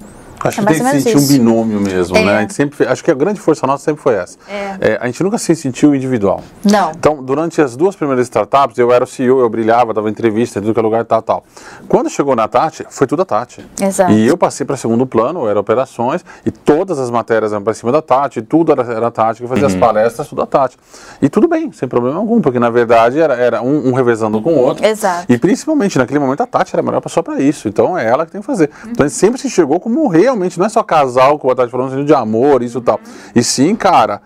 Acho É que tem que sentir um isso. binômio mesmo, É. né? A gente sempre, acho que a grande força nossa sempre foi essa. É. a gente nunca se sentiu individual. Não. Então, durante as duas primeiras startups, eu era o CEO, eu brilhava, dava entrevista em tudo que é lugar, tal, tal. Quando chegou na Tati, foi tudo a Tati. Exato. E eu passei para segundo plano, era operações, e todas as matérias eram para cima da Tati, tudo era, era a Tati, que fazia as palestras, tudo a Tati. E tudo bem, sem problema algum, porque na verdade era, era um, um revezando com o outro. Exato. E principalmente naquele momento a Tati era a melhor pessoa para isso. Então é ela que tem que fazer. Então a gente sempre se chegou como realmente, não é só casal, como a Tati falou, no sentido de amor, isso e tal. E sim, cara.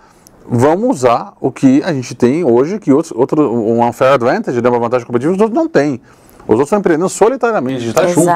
Vamos usar o que a gente tem hoje, que outros, outro, um unfair advantage, né, uma vantagem competitiva, os outros não têm. Os outros estão empreendendo solitariamente, a gente está junto.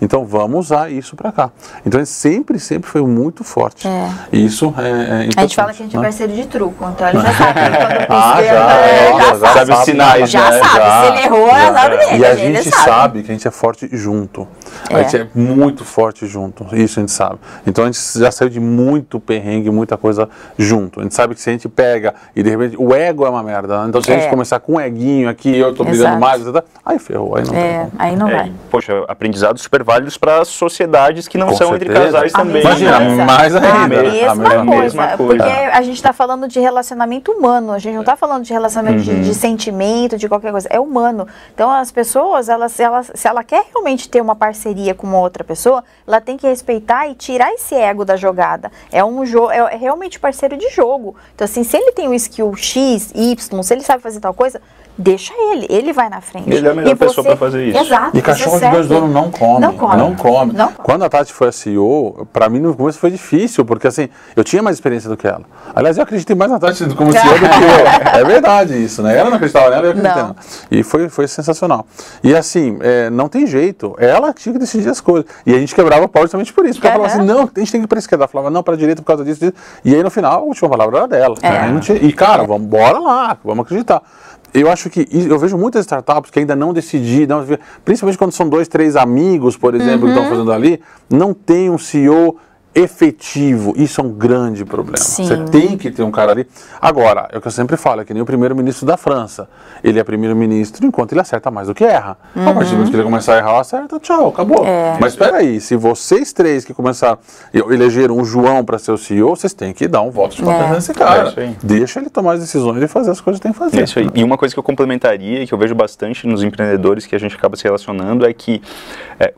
Então vamos usar isso para cá. Então sempre, sempre foi muito forte. É. Isso é, é. A gente fala que a gente é né? parceiro de truco, então ele já sabe que quando Ah, já, é, é, já já sabe. Sabe os sinais, Já né? sabe, Já, se ele errou, é azar dele. E a gente sabe. que a gente é forte junto. A É. gente é muito forte junto. Isso a gente sabe. Então a gente já saiu de muito perrengue, muita coisa junto. A gente sabe que se a gente pega e de repente o ego é uma merda. né? Então se a gente É. começar com um eguinho aqui, eu tô brigando mais, etc., aí ferrou, aí não É, aí não É, vai. poxa, aprendizados super válidos para sociedades que não Com são entre certeza. casais A também. Imagina, coisa. mais ainda. A A mesma, mesma- coisa, mesma coisa. Porque a gente está falando de relacionamento humano, a gente não está falando de relacionamento de, Uhum. de sentimento, de qualquer coisa, é humano. Então as pessoas, elas, elas, se ela quer realmente ter uma parceria com uma outra pessoa, ela tem que respeitar e tirar esse ego da jogada. É um jogo, é, é realmente parceiro de jogo. Então, assim, se ele tem um skill X, Y, se ele sabe fazer tal coisa, deixa ele, ele vai na frente. Ele é a melhor E pessoa pra fazer isso. Exato. E cachorro você de dois donos não come. Não come. Não come. Não come. Quando a Tati foi a CEO, pra mim no começo foi difícil, porque assim, eu tinha mais experiência do que ela. Aliás, eu acreditei mais na Tati como CEO do que eu. É verdade isso, né? Ela não acreditava nela, eu nela. E foi, foi sensacional. E assim, é, não tem jeito. Ela tinha que decidir as coisas. E a gente quebrava o pau justamente por isso. Porque ela falava assim, não, a gente tem que ir pra esquerda. Ela falava, não, pra direita por causa disso, disso. E aí no final, a última palavra era dela. É. E cara, vamos bora lá, vamos acreditar. Eu acho que eu vejo muitas startups que ainda não decidiram, principalmente quando são dois, três amigos, por exemplo, que Uhum. estão fazendo ali, não tem um CEO efetivo. Isso é um grande problema. Sim. Você tem que ter um cara ali. Agora, é o que eu sempre falo, é que nem o primeiro-ministro da França. Ele é primeiro-ministro enquanto ele acerta mais do que erra. A partir do momento que ele começar a errar, acerta, tchau, acabou. Uhum. É. Mas espera aí, se vocês três que começaram, elegeram um João para ser o CEO, vocês têm que dar um voto de confiança É. nesse cara. É. Deixa ele tomar as decisões e fazer as coisas que tem que fazer. É isso aí. E uma coisa que eu complementaria e que eu vejo bastante nos empreendedores que a gente acaba se relacionando é que, é,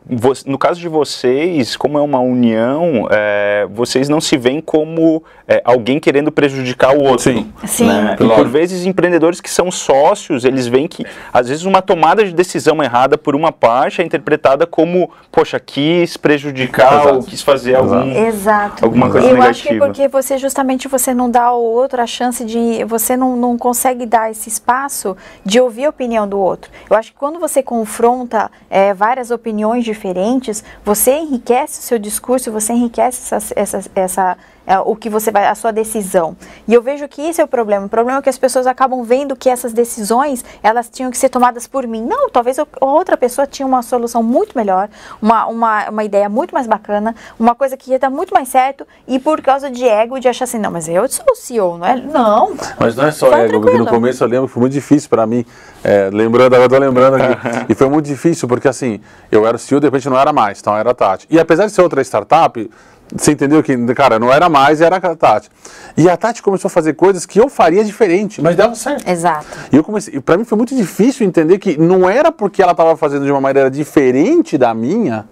no caso de vocês, como é uma união, é, vocês não se veem como é, alguém querendo prejudicar o outro. Sim. Sim. né? E por vezes empreendedores que são sócios, eles veem que às vezes uma tomada de decisão errada por uma parte é interpretada como, poxa, quis prejudicar Exato. ou quis fazer algum. Exato. Alguma coisa eu acho que negativa. porque você justamente você não dá ao outro a chance de você não, não consegue dar esse espaço de ouvir a opinião do outro. Eu acho que quando você confronta é, várias opiniões diferentes, você enriquece o seu discurso, você enriquece essa, essa, essa é, o que você vai, a sua decisão. E eu vejo que esse é o problema. O problema é que as pessoas acabam vendo que essas decisões elas tinham que ser tomadas por mim. Não, talvez eu- outra pessoa tinha uma solução muito melhor, uma, uma, uma ideia muito mais bacana, uma coisa que ia dar muito mais certo, e por causa de ego, de achar assim, não, mas eu sou o CEO, não é? Não. Mas não é só ego, porque no começo eu lembro que foi muito difícil para mim, é, lembrando, agora tô lembrando aqui, e foi muito difícil porque assim, eu era o CEO, de repente não era mais, então era a Tati. E apesar de ser outra startup, você entendeu que, cara, não era mais, era a Tati. E a Tati começou a fazer coisas que eu faria diferente, mas dava certo. Exato. E eu comecei, e para mim foi muito difícil entender que não era porque ela estava fazendo de uma maneira diferente da minha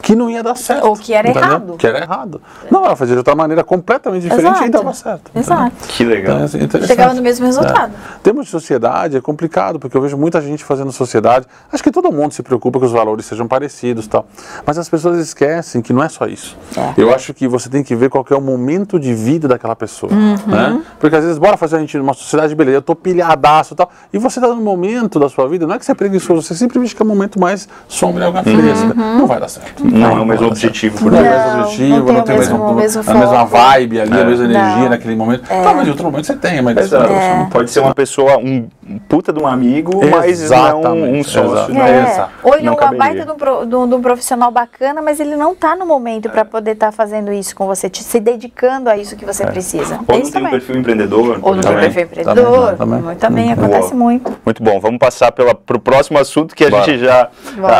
que não ia dar certo. Ou que era entendeu? errado. Que era errado. Não, ela fazia de outra maneira completamente diferente e Exato. dava certo. entendeu? Exato. Que legal. Então, assim, interessante. Chegava no mesmo resultado. É. Temos de sociedade, é complicado, porque eu vejo muita gente fazendo sociedade. Acho que todo mundo se preocupa que os valores sejam parecidos e tal. Mas as pessoas esquecem que não é só isso. É. Eu acho que você tem que ver qual que é o momento de vida daquela pessoa. Uhum. Né? Porque às vezes, bora fazer a gente numa sociedade, beleza, eu tô pilhadaço e tal. E você tá num momento da sua vida, não é que você é preguiçoso, você simplesmente quer um momento mais sombra e água fresca. Não vai dar certo. Não é o mesmo objetivo por Não é o mesmo Não, objetivo, não tem não o tem o mesmo, mesmo- a mesma vibe ali, a mesma energia Não. naquele momento. Talvez em outro momento você tenha, mas Exato. É. Pode ser uma pessoa, um puta de um amigo, mas não um, um Exatamente, sócio. exato. Não É. é. Exato. Ou ele é Não uma caberia. baita de um, de um- de um profissional bacana, mas ele não está no momento É. para poder estar fazendo isso com você, te, se dedicando a isso que você precisa. Ou É não tem um perfil empreendedor. Ou não tem também. perfil empreendedor. também. Também, acontece Boa. muito. Muito bom, vamos passar para o próximo assunto que a gente já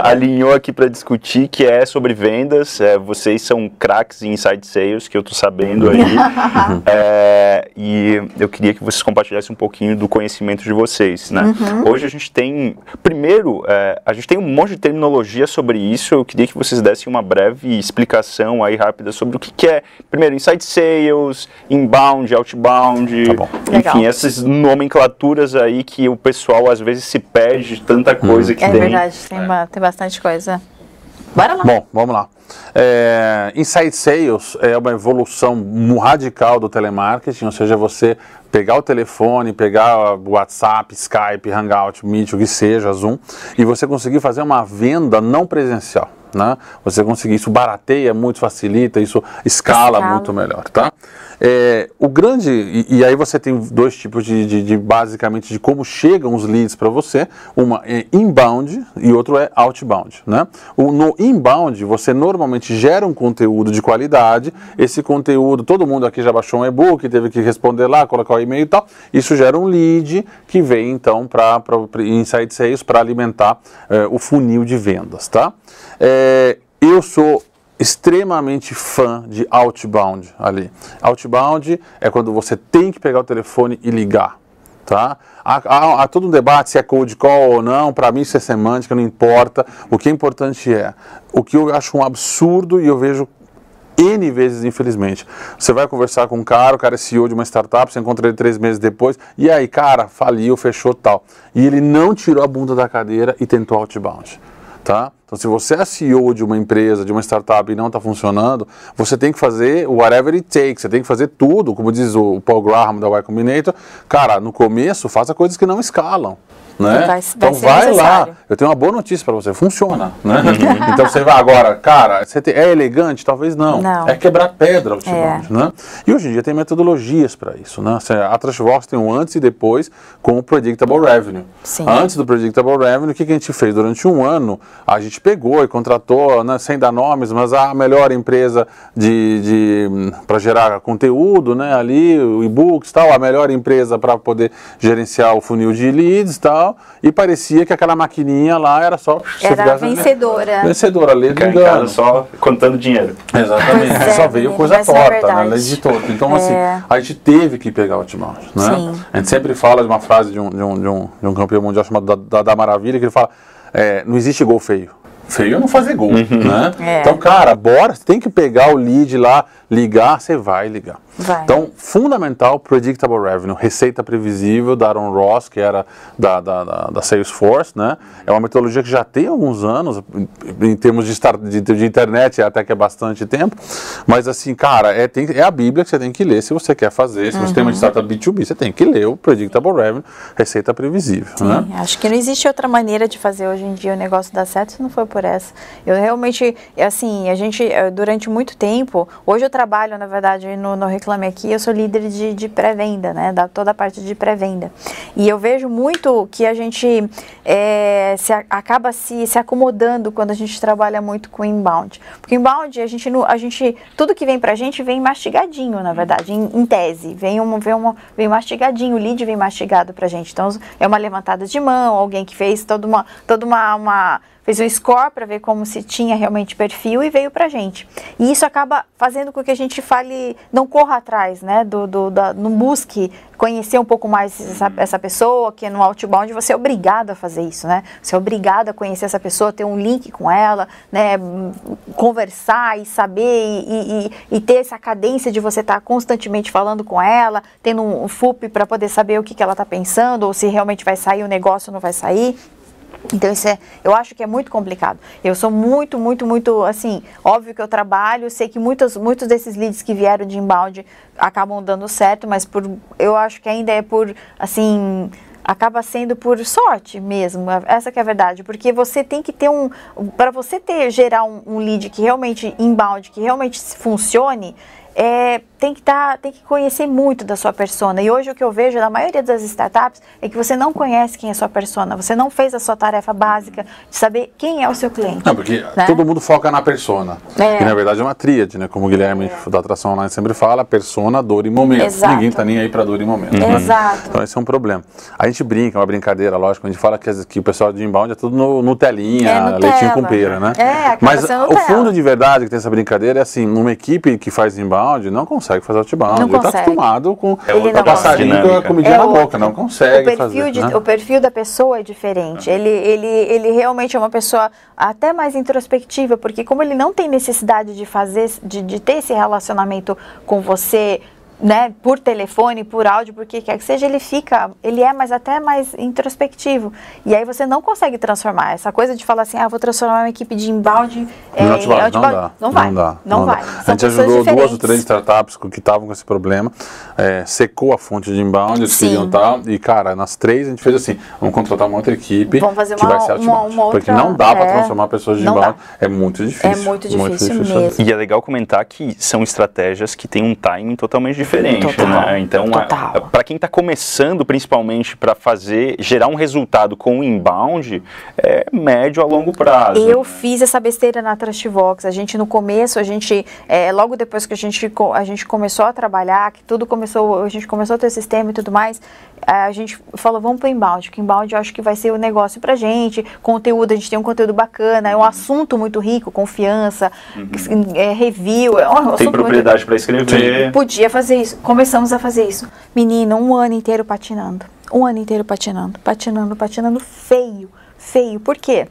alinhou aqui para discutir, que é sobre vendas. É, vocês são craques em inside sales, que eu tô sabendo aí. É, e eu queria que vocês compartilhassem um pouquinho do conhecimento de vocês. Né? Uhum. Hoje a gente tem, primeiro, é, a gente tem um monte de terminologia sobre isso. Eu queria que vocês dessem uma breve explicação aí rápida sobre o que, que é, primeiro, inside sales, inbound, outbound, Tá bom. Legal. enfim, essas nomenclaturas aí que o pessoal às vezes se perde de tanta coisa que É tem. verdade, tem, ba- tem bastante coisa. Bora lá. Bom, vamos lá. É, Inside Sales é uma evolução radical do telemarketing, ou seja, você pegar o telefone, pegar o WhatsApp, Skype, Hangout, Meet, o que seja, Zoom, e você conseguir fazer uma venda não presencial. Né? Você conseguir, isso barateia muito, facilita, isso escala, Escala. muito melhor, tá? É, o grande, e, e aí você tem dois tipos de, de- de, basicamente, de como chegam os leads para você, uma é inbound e outro é outbound, né? O, no inbound, você normalmente gera um conteúdo de qualidade, esse conteúdo, todo mundo aqui já baixou um e-book, teve que responder lá, colocar o e-mail e tal, isso gera um lead que vem então para Inside Sales para alimentar é, o funil de vendas, tá? É, eu sou extremamente fã de outbound ali. Outbound é quando você tem que pegar o telefone e ligar. Tá? Há, há, há, todo um debate se é cold call ou não, para mim isso é semântica, não importa. O que é importante é, o que eu acho um absurdo e eu vejo N vezes, infelizmente. Você vai conversar com um cara, o cara é CEO de uma startup, você encontra ele três meses depois, e aí, cara, faliu, fechou tal. E ele não tirou a bunda da cadeira e tentou outbound. Tá? Então, se você é CEO de uma empresa, de uma startup e não está funcionando, você tem que fazer whatever it takes, você tem que fazer tudo, como diz o Paul Graham da Y Combinator. Cara, no começo, faça coisas que não escalam. Né? Vai, então vai, lá. Eu tenho uma boa notícia para você, funciona. Né? então você vai agora, cara, você tem, é elegante? Talvez não. não. É quebrar pedra o é. né? E hoje em dia tem metodologias para isso. Né? A Trashbox tem um antes e depois com o Predictable Revenue. Sim. Antes do Predictable Revenue, o que, que a gente fez? Durante um ano, a gente pegou e contratou, né, sem dar nomes, mas a melhor empresa de, de para gerar conteúdo, né, ali, o e-books tal, a melhor empresa para poder gerenciar o funil de leads tal tal, e parecia que aquela maquininha lá era só... Era vencedora. Vencedora, lei do engano. só contando dinheiro. Exatamente, é, só veio coisa é torta, né, lei de torta. Então, assim, é. assim, a gente teve que pegar o outbound, né? Sim. A gente sempre fala de uma frase de um, de um, de um, de um campeão mundial chamado da, da, da Maravilha, que ele fala, é, não existe gol feio feio é não fazer gol, uhum. né? É. Então, cara, bora, você tem que pegar o lead lá, ligar, você vai ligar. Vai. Então, fundamental, predictable revenue, receita previsível da Aaron Ross, que era da, da, da, da Salesforce, né? É uma metodologia que já tem alguns anos, em termos de, start, de, de, internet, até que é bastante tempo, mas assim, cara, é, tem, é a Bíblia que você tem que ler se você quer fazer, se uhum. você tem uma startup B2B, você tem que ler o predictable revenue, receita previsível, Sim, né? Acho que não existe outra maneira de fazer hoje em dia o negócio dar certo se não for por essa. Eu realmente, assim, a gente, eh, durante muito tempo, hoje eu trabalho, na verdade, no, no Reclame Aqui, eu sou líder de, de pré-venda, né, da toda a parte de pré-venda. E eu vejo muito que a gente é, se, acaba se, se acomodando quando a gente trabalha muito com inbound. Porque inbound, a gente, a gente tudo que vem pra gente vem mastigadinho, na verdade, em, em tese. Vem, um, vem, uma, vem mastigadinho, o lead vem mastigado pra gente. Então, é uma levantada de mão, alguém que fez toda uma, toda uma, uma fez um score para ver como se tinha realmente perfil e veio para a gente. E isso acaba fazendo com que a gente fale, não corra atrás, né, do, do da, não busque conhecer um pouco mais essa, essa, pessoa, que no outbound você é obrigado a fazer isso, né? Você é obrigado a conhecer essa pessoa, ter um link com ela, né, conversar e saber e, e, e ter essa cadência de você estar tá constantemente falando com ela, tendo um FUP para poder saber o que, que ela está pensando ou se realmente vai sair o negócio ou não vai sair. Então isso é, eu acho que é muito complicado. Eu sou muito, muito, muito, assim, óbvio que eu trabalho, sei que muitos, muitos desses leads que vieram de inbound acabam dando certo, mas por, eu acho que ainda é por, assim, acaba sendo por sorte mesmo. Essa que é a verdade, porque você tem que ter um, para você ter gerar um, um lead que realmente inbound, que realmente funcione, é, tem que tá, tem que conhecer muito da sua persona. E hoje o que eu vejo na maioria das startups é que você não conhece quem é sua persona, você não fez a sua tarefa básica de saber quem é o seu cliente. Não, porque né? todo mundo foca na persona. É. E na verdade é uma tríade, né? Como o Guilherme é. da Atração Online sempre fala, persona, dor e momento. Exato. Ninguém está nem aí para dor e momento. Uhum. Exato. Então esse é um problema. A gente brinca, é uma brincadeira, lógico, a gente fala que, que o pessoal de inbound é tudo no, no telinha, é, no leitinho com pera, né? É, Mas o fundo de verdade que tem essa brincadeira é assim, numa equipe que faz inbound, não consegue fazer outbound não está acostumado com é o passarinho com a comidinha é na boca, não consegue o perfil fazer. De, né? O perfil da pessoa é diferente. Ele, ele, ele realmente é uma pessoa até mais introspectiva, porque como ele não tem necessidade de fazer, de, de ter esse relacionamento com você né, por telefone, por áudio, porque quer que seja, ele fica, ele é mais até mais introspectivo. E aí você não consegue transformar. Essa coisa de falar assim, ah, vou transformar uma equipe de inbound é, em outbound. Não, dá, não vai. Não, dá, não, não vai. Dá. A gente ajudou diferentes. duas ou três startups que estavam com esse problema, é, secou a fonte de inbound, eles queriam tal, e cara, nas três a gente fez assim, vamos contratar uma outra equipe vamos fazer que uma, vai ser outbound. Uma, uma outra, porque não dá é, para transformar pessoas de inbound, é muito difícil. É muito difícil, muito difícil mesmo. E é legal comentar que são estratégias que têm um timing totalmente diferente, Total. né? Né? Então, para quem está começando, principalmente para fazer, gerar um resultado com o inbound, é médio a longo prazo. Eu né? fiz essa besteira na Trustvox. A gente, no começo, a gente, é, logo depois que a gente, a gente começou a trabalhar, que tudo começou, a gente começou a ter sistema e tudo mais, a gente falou, vamos para o inbound, que inbound eu acho que vai ser o negócio para gente, conteúdo, a gente tem um conteúdo bacana, é um assunto muito rico, confiança, uhum. é, review. É um tem propriedade para escrever. Podia fazer isso. Começamos a fazer isso. Menino, um ano inteiro patinando. Um ano inteiro patinando, patinando, patinando feio, feio. Por quê?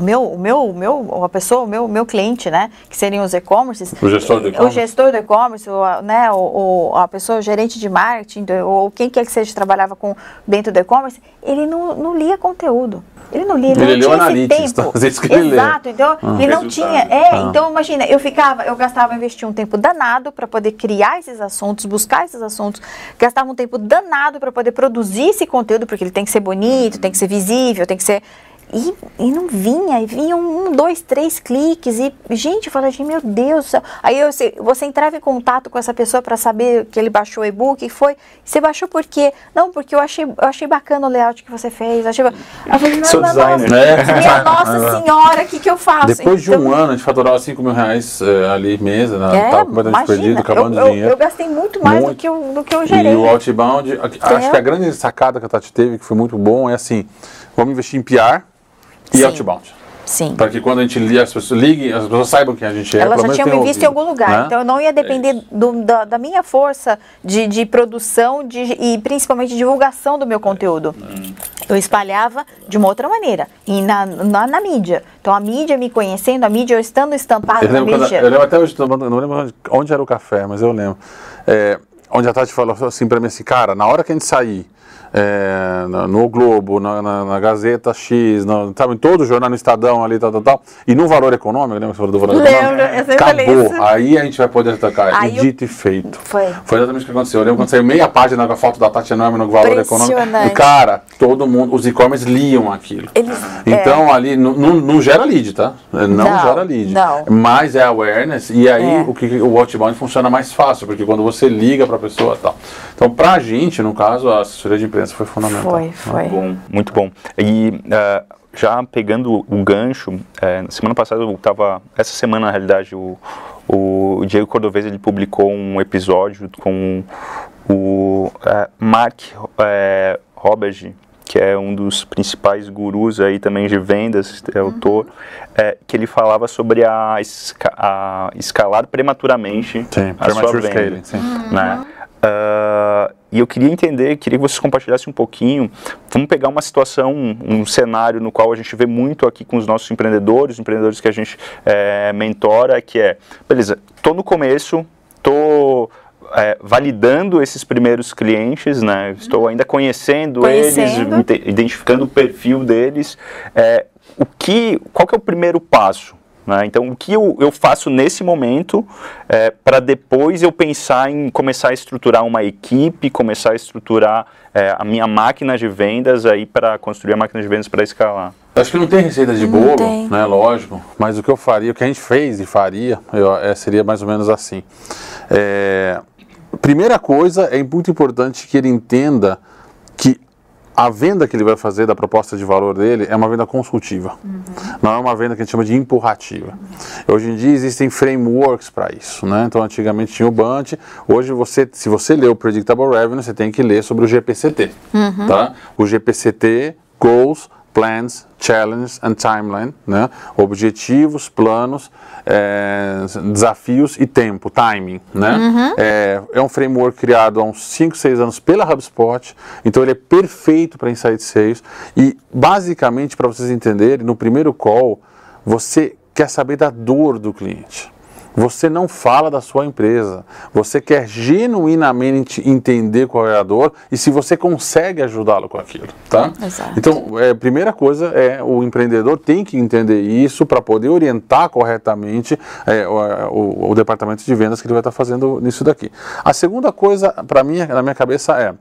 O meu, o meu, o meu, a pessoa, o meu, meu cliente, né, que seriam os e-commerces, o gestor do e-commerce, o gestor do e-commerce, né, o, o, a pessoa o gerente de marketing, ou quem quer que seja trabalhava com dentro do e-commerce, ele não, não lia conteúdo. Ele não lia, ele, ele não tinha esse tempo. Tá? Exato, então ah. ele não tinha. É, ah. então imagina, eu ficava, eu gastava, investir um tempo danado para poder criar esses assuntos, buscar esses assuntos, gastava um tempo danado para poder produzir esse conteúdo, porque ele tem que ser bonito, tem que ser visível, tem que ser e, e não vinha, e vinha um, dois, três cliques. E, gente, eu falei, meu Deus do céu. Aí eu, você entrava em contato com essa pessoa para saber que ele baixou o e-book. E foi. Você baixou por quê? Não, porque eu achei, eu achei bacana o layout que você fez. Achei, eu falei, não, não, designer. Nossa, é. minha nossa senhora, o que, que eu faço? Depois então, de um então, ano, a gente faturava 5 mil reais é, ali mesa, né? É, tava completamente imagina, perdido, acabando eu, de dinheiro. Eu, eu, gastei muito mais muito. Do, que eu, do que eu gerei. E o outbound, acho que a grande sacada que a Tati teve, que foi muito bom, é assim, vamos investir em PR e Sim. outbound. Sim. Para que quando a gente liga, as pessoas liguem, as pessoas saibam quem a gente é. Elas já tinham me visto em algum lugar, né? então eu não ia depender é do, da, da, minha força de, de produção de, e principalmente divulgação do meu conteúdo. Hum. Eu espalhava de uma outra maneira, e na, na, na, mídia. Então a mídia me conhecendo, a mídia eu estando estampado eu na mídia. eu lembro até hoje, não lembro onde era o café, mas eu lembro. É, onde a Tati falou assim para mim assim, cara, na hora que a gente sair é, no Globo, na, na, na, Gazeta X, no, sabe, em todo jornal, no Estadão ali, tal, tal, tal. E no valor econômico, lembra que você falou do valor Lembro, econômico? Acabou. Aí a gente vai poder atacar. Aí e dito eu... e feito. Foi. Foi exatamente o que aconteceu. Eu lembro quando saiu meia página com a foto da Tati enorme no valor econômico. E, cara, todo mundo, os e-commerce liam aquilo. Eles, então é. ali, não, não gera lead, tá? Não, não gera lead. Não. Mas é awareness. E aí é. o, que, o outbound funciona mais fácil, porque quando você liga para pessoa tal. Então, para a gente, no caso, a assessoria de imprensa foi fundamental. Foi, foi. Muito bom, muito bom. E uh, já pegando o gancho, é, na semana passada eu estava, essa semana na realidade, o, o Diego Cordovez ele publicou um episódio com o uh, Mark uh, Robert, que é um dos principais gurus aí também de vendas, é autor, uhum. é, que ele falava sobre a, esca a escalar prematuramente sim, a sua venda. Né? Uhum. Uh, e eu queria entender, queria que vocês compartilhassem um pouquinho. Vamos pegar uma situação, um, cenário no qual a gente vê muito aqui com os nossos empreendedores, empreendedores que a gente é, mentora, que é, beleza, estou no começo, estou é, validando esses primeiros clientes, né? Estou ainda conhecendo, conhecendo. eles, identificando o perfil deles. É, o que, qual que é o primeiro passo? Né? Então, o que eu, eu faço nesse momento é, para depois eu pensar em começar a estruturar uma equipe, começar a estruturar é, a minha máquina de vendas aí para construir a máquina de vendas para escalar? Acho que não tem receita de bolo, né? Lógico. Mas o que eu faria, o que a gente fez e faria, eu, é, seria mais ou menos assim. É, primeira coisa, é muito importante que ele entenda que a venda que ele vai fazer da proposta de valor dele é uma venda consultiva. Uhum. Não é uma venda que a gente chama de empurrativa. Uhum. Hoje em dia existem frameworks para isso, né? Então antigamente tinha o Bunch, hoje você, se você lê o Predictable Revenue, você tem que ler sobre o GPCT, uhum. tá? O GPCT Goals plans, challenges and timeline, né? objetivos, planos, é, desafios e tempo, timing. Né? Uhum. É, é, um framework criado há uns 5, 6 anos pela HubSpot, então ele é perfeito para Insight Sales e basicamente para vocês entenderem, no primeiro call, você quer saber da dor do cliente. Você não fala da sua empresa. Você quer genuinamente entender qual é a dor e se você consegue ajudá-lo com aquilo, tá? Exato. Então, é, a primeira coisa é o empreendedor tem que entender isso para poder orientar corretamente é, o, o, o, departamento de vendas que ele vai estar fazendo nisso daqui. A segunda coisa, para mim, na minha cabeça é,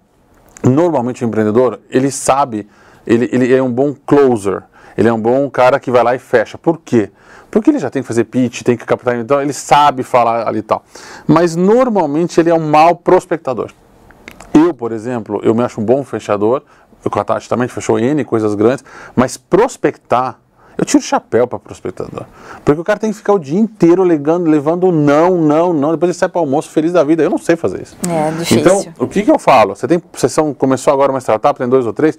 normalmente o empreendedor, ele sabe, ele, ele é um bom closer, ele é um bom cara que vai lá e fecha. Por quê? Porque ele já tem que fazer pitch, tem que captar, então ele sabe falar ali e tal. Mas normalmente ele é um mau prospectador. Eu, por exemplo, eu me acho um bom fechador, o Tati também fechou N coisas grandes, mas prospectar, eu tiro o chapéu para prospectador. Porque o cara tem que ficar o dia inteiro legando, levando não, não, não, depois ele sai para almoço feliz da vida. Eu não sei fazer isso. É, difícil. Então, o que, que eu falo? Você tem, você são, começou agora uma startup, tem dois ou três,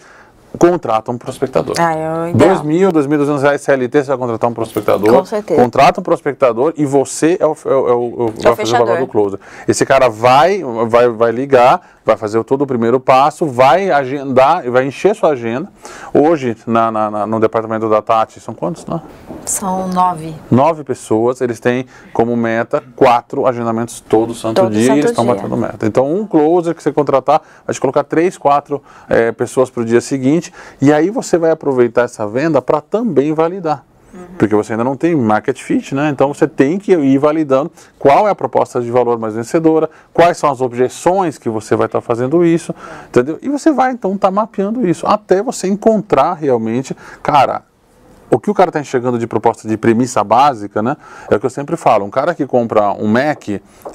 contrata um prospectador. Ah, eu, 2 mil, 2.200 reais CLT, você vai contratar um prospectador. Com certeza. Contrata um prospectador e você é o, é o, é o, é o vai fazer o papel do closer. Esse cara vai, vai, vai ligar, vai fazer todo o primeiro passo, vai agendar, vai encher sua agenda. Hoje, na, na, na, no departamento da Tati, são quantos? Não? São nove. Nove pessoas, eles têm como meta quatro agendamentos todo santo Todo dia santo e eles estão batendo meta. Então, um closer que você contratar, vai te colocar três, quatro eh, pessoas para o dia seguinte, e aí você vai aproveitar essa venda para também validar. Porque você ainda não tem market fit, né? Então você tem que ir validando qual é a proposta de valor mais vencedora, quais são as objeções que você vai estar fazendo isso, entendeu? E você vai então estar mapeando isso até você encontrar realmente, cara, o que o cara está enxergando de proposta de premissa básica, né? É o que eu sempre falo. Um cara que compra um Mac,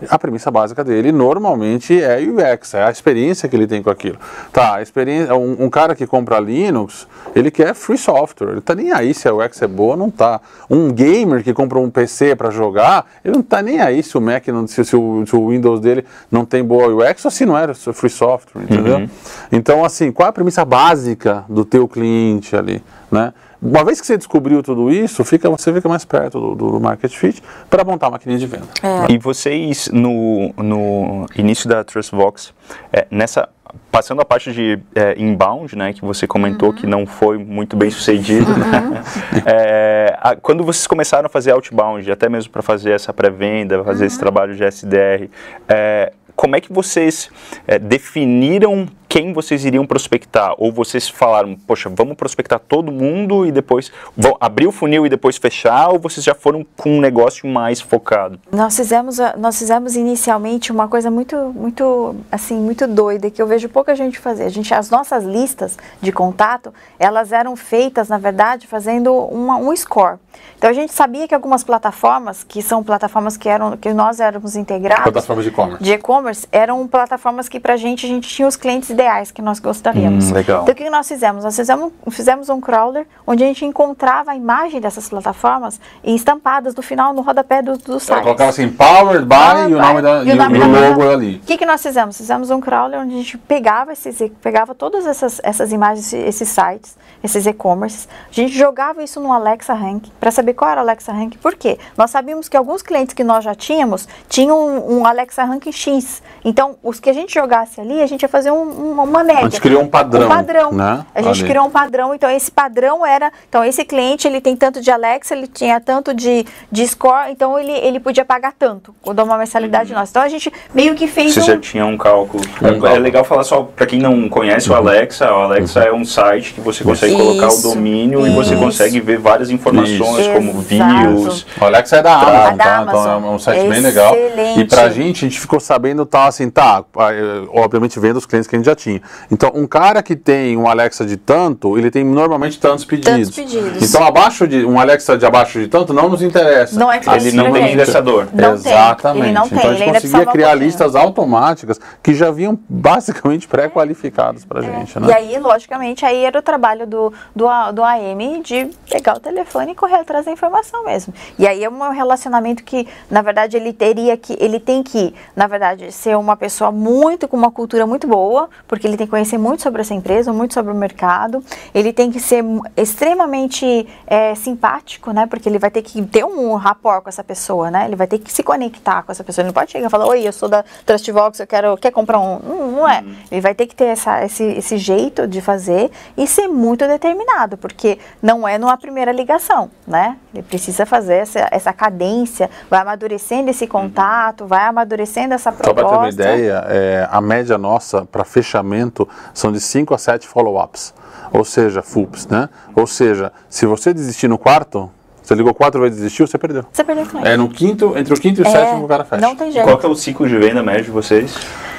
a premissa básica dele normalmente é UX, é a experiência que ele tem com aquilo. Tá, a experiência, um, um cara que compra Linux, ele quer free software. Ele tá nem aí se a UX é boa ou não tá. Um gamer que compra um PC para jogar, ele não tá nem aí se o Mac, não, se, se o, se o Windows dele não tem boa UX ou se não era free software, entendeu? Então, assim, qual é a premissa básica do teu cliente ali, né? Uma vez que você descobriu tudo isso, fica, você fica mais perto do, do market fit para montar a maquininha de venda. E vocês, no, no início da TrustVox, é, nessa passando a parte de é, inbound, né, que você comentou que não foi muito bem sucedido, né? É, a- quando vocês começaram a fazer outbound, até mesmo para fazer essa pré-venda, fazer esse trabalho de SDR, é, como é que vocês é, definiram quem vocês iriam prospectar? Ou vocês falaram, poxa, vamos prospectar todo mundo e depois vão abrir o funil e depois fechar? Ou vocês já foram com um negócio mais focado? Nós fizemos, a- nós fizemos inicialmente uma coisa muito, muito, assim, muito doida que eu vejo pouca gente fazer. A gente, as nossas listas de contato, elas eram feitas, na verdade, fazendo uma, um score. Então a gente sabia que algumas plataformas, que são plataformas que eram, que nós éramos integrados, Plataformas de e-commerce. de e-commerce, eram plataformas que pra gente a gente tinha os clientes ideais que nós gostaríamos. Hum, legal. Então o que nós fizemos? Nós fizemos, fizemos um crawler onde a gente encontrava a imagem dessas plataformas e estampadas no final, no rodapé do, do site. colocava assim, powered by, e o nome, da, E o nome e da plata- logo ali. O que, que nós fizemos? Fizemos um crawler onde a gente pegava, esses, pegava todas essas, essas imagens, esses sites, esses e-commerces, a gente jogava isso no Alexa Rank para saber qual era o Alexa Rank. Por quê? Nós sabíamos que alguns clientes que nós já tínhamos tinham um, um Alexa Rank X. Então, os que a gente jogasse ali, a gente ia fazer um- um- uma média. A gente criou um padrão, Um padrão. né? A gente Ali. criou um padrão, então esse padrão era, então esse cliente ele tem tanto de Alexa, ele tinha tanto de, de score, então ele, ele podia pagar tanto, dar uma mensalidade nossa. Então a gente meio que fez Você um, já tinha um cálculo. Um É, cálculo. é legal falar só para quem não conhece o Alexa. O Alexa é um site que você consegue colocar o Isso. domínio e você Isso. consegue ver várias informações Isso. como views. O Alexa é da Amazon, da tá? Amazon. Então é um site bem legal. Excelente. E pra gente, a gente ficou sabendo, tá, assim, tá, ah, obviamente vendo os clientes que a gente já tinha. Então, um cara que tem um Alexa de tanto, ele tem normalmente tantos pedidos. pedidos. Então, abaixo de, um Alexa de abaixo de tanto não nos interessa. Não é que Ele não tem indexador. Tem, Exatamente. ele não tem, então, a ele gente ainda conseguia um criar pouquinho. listas automáticas que já vinham basicamente pré-qualificadas pra gente, né? É. E aí, logicamente, aí era o trabalho do, do, A- do AM de pegar o telefone e correr atrás da informação mesmo. E aí é um relacionamento que, na verdade, ele teria que, ele tem que, na verdade, ser uma pessoa muito, com uma cultura muito boa, porque ele tem que conhecer muito sobre essa empresa, muito sobre o mercado. Ele tem que ser extremamente é, simpático, né? Porque ele vai ter que ter um rapport com essa pessoa, né? Ele vai ter que se conectar com essa pessoa. Ele não pode chegar e falar, oi, eu sou da Trustvox, eu quero, quer comprar um? Não, não é. Ele vai ter que ter essa, esse, esse jeito de fazer e ser muito determinado, porque não é numa primeira ligação, né? Ele precisa fazer essa, essa cadência, vai amadurecendo esse contato, vai amadurecendo essa Só para ter proposta. uma ideia, é, a média nossa para fechamento são de 5 a 7 follow-ups, ou seja, FUPs, né? Ou seja, se você desistir no quarto, você ligou quatro vezes e desistiu, você perdeu. Você perdeu o cliente. É no quinto, entre o quinto e o É, sétimo o cara fecha. Não tem jeito. Qual que é o ciclo de venda médio de vocês?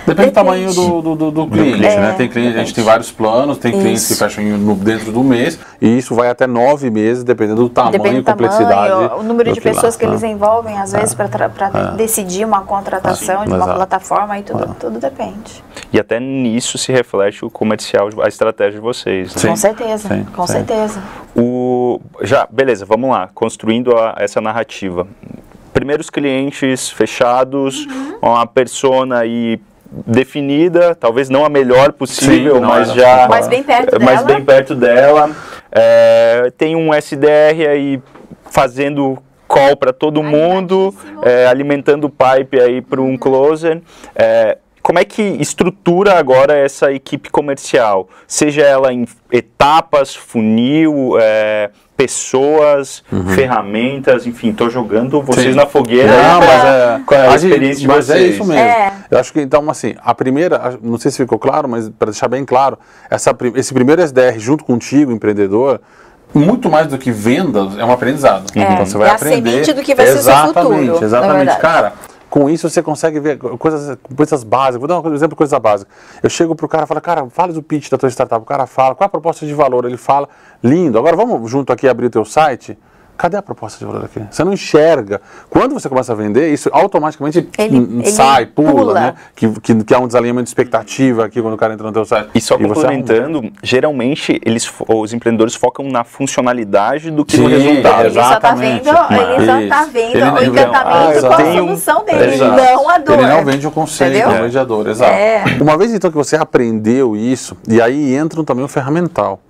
Depende do Depende. tamanho do, do, do- do cliente, cliente. né? É, Tem cliente, a gente tem vários planos, tem clientes que fecham dentro do mês, e isso vai até nove meses, dependendo do tamanho Depende e do tamanho, complexidade. o número do de que lá, pessoas que né? eles envolvem, às vezes, para decidir uma contratação de uma exato. plataforma, e tudo, tudo depende. E até nisso se reflete o comercial, a estratégia de vocês. né? Sim. com certeza, sim, com sim. certeza. O, já, beleza, vamos lá, construindo a- essa narrativa. Primeiros clientes fechados, uma persona aí definida, talvez não a melhor possível, Sim, mas já Mas bem perto mas dela. bem perto dela. É, tem um SDR aí fazendo call para todo mundo, é, alimentando o pipe aí para um closer. É, como é que estrutura agora essa equipe comercial? Seja ela em etapas, funil, é, pessoas, uhum. ferramentas, enfim, estou jogando vocês Sim. na fogueira. Não, mas é, é a, a experiência de mas vocês? é isso mesmo. É. Eu acho que então assim, a primeira, não sei se ficou claro, mas para deixar bem claro, essa, esse primeiro SDR junto contigo, empreendedor, muito mais do que vendas, é um aprendizado. É, então você vai é aprender. a semente do que vai exatamente, ser o seu futuro. Exatamente, cara. Com isso você consegue ver coisas, coisas básicas. Vou dar um exemplo de coisa básica. Eu chego pro cara e falo, cara, fala do pitch da tua startup. O cara fala, qual a proposta de valor? Ele fala, lindo. Agora vamos junto aqui abrir o teu site. Cadê a proposta de valor aqui? Você não enxerga. Quando você começa a vender, isso automaticamente ele, sai, ele pula, pula, né? Que, que, que há um desalinhamento de expectativa aqui quando o cara entra no teu site. E só complementando, geralmente eles, os empreendedores focam na funcionalidade do que Sim, no resultado. Ele só está vendo, ele só tá vendo ele, o encantamento ah, com a solução dele, exato. não a dor. Ele não vende o conceito, Entendeu? não vende a dor, exato. É. Uma vez então que você aprendeu isso, e aí entra também o ferramental.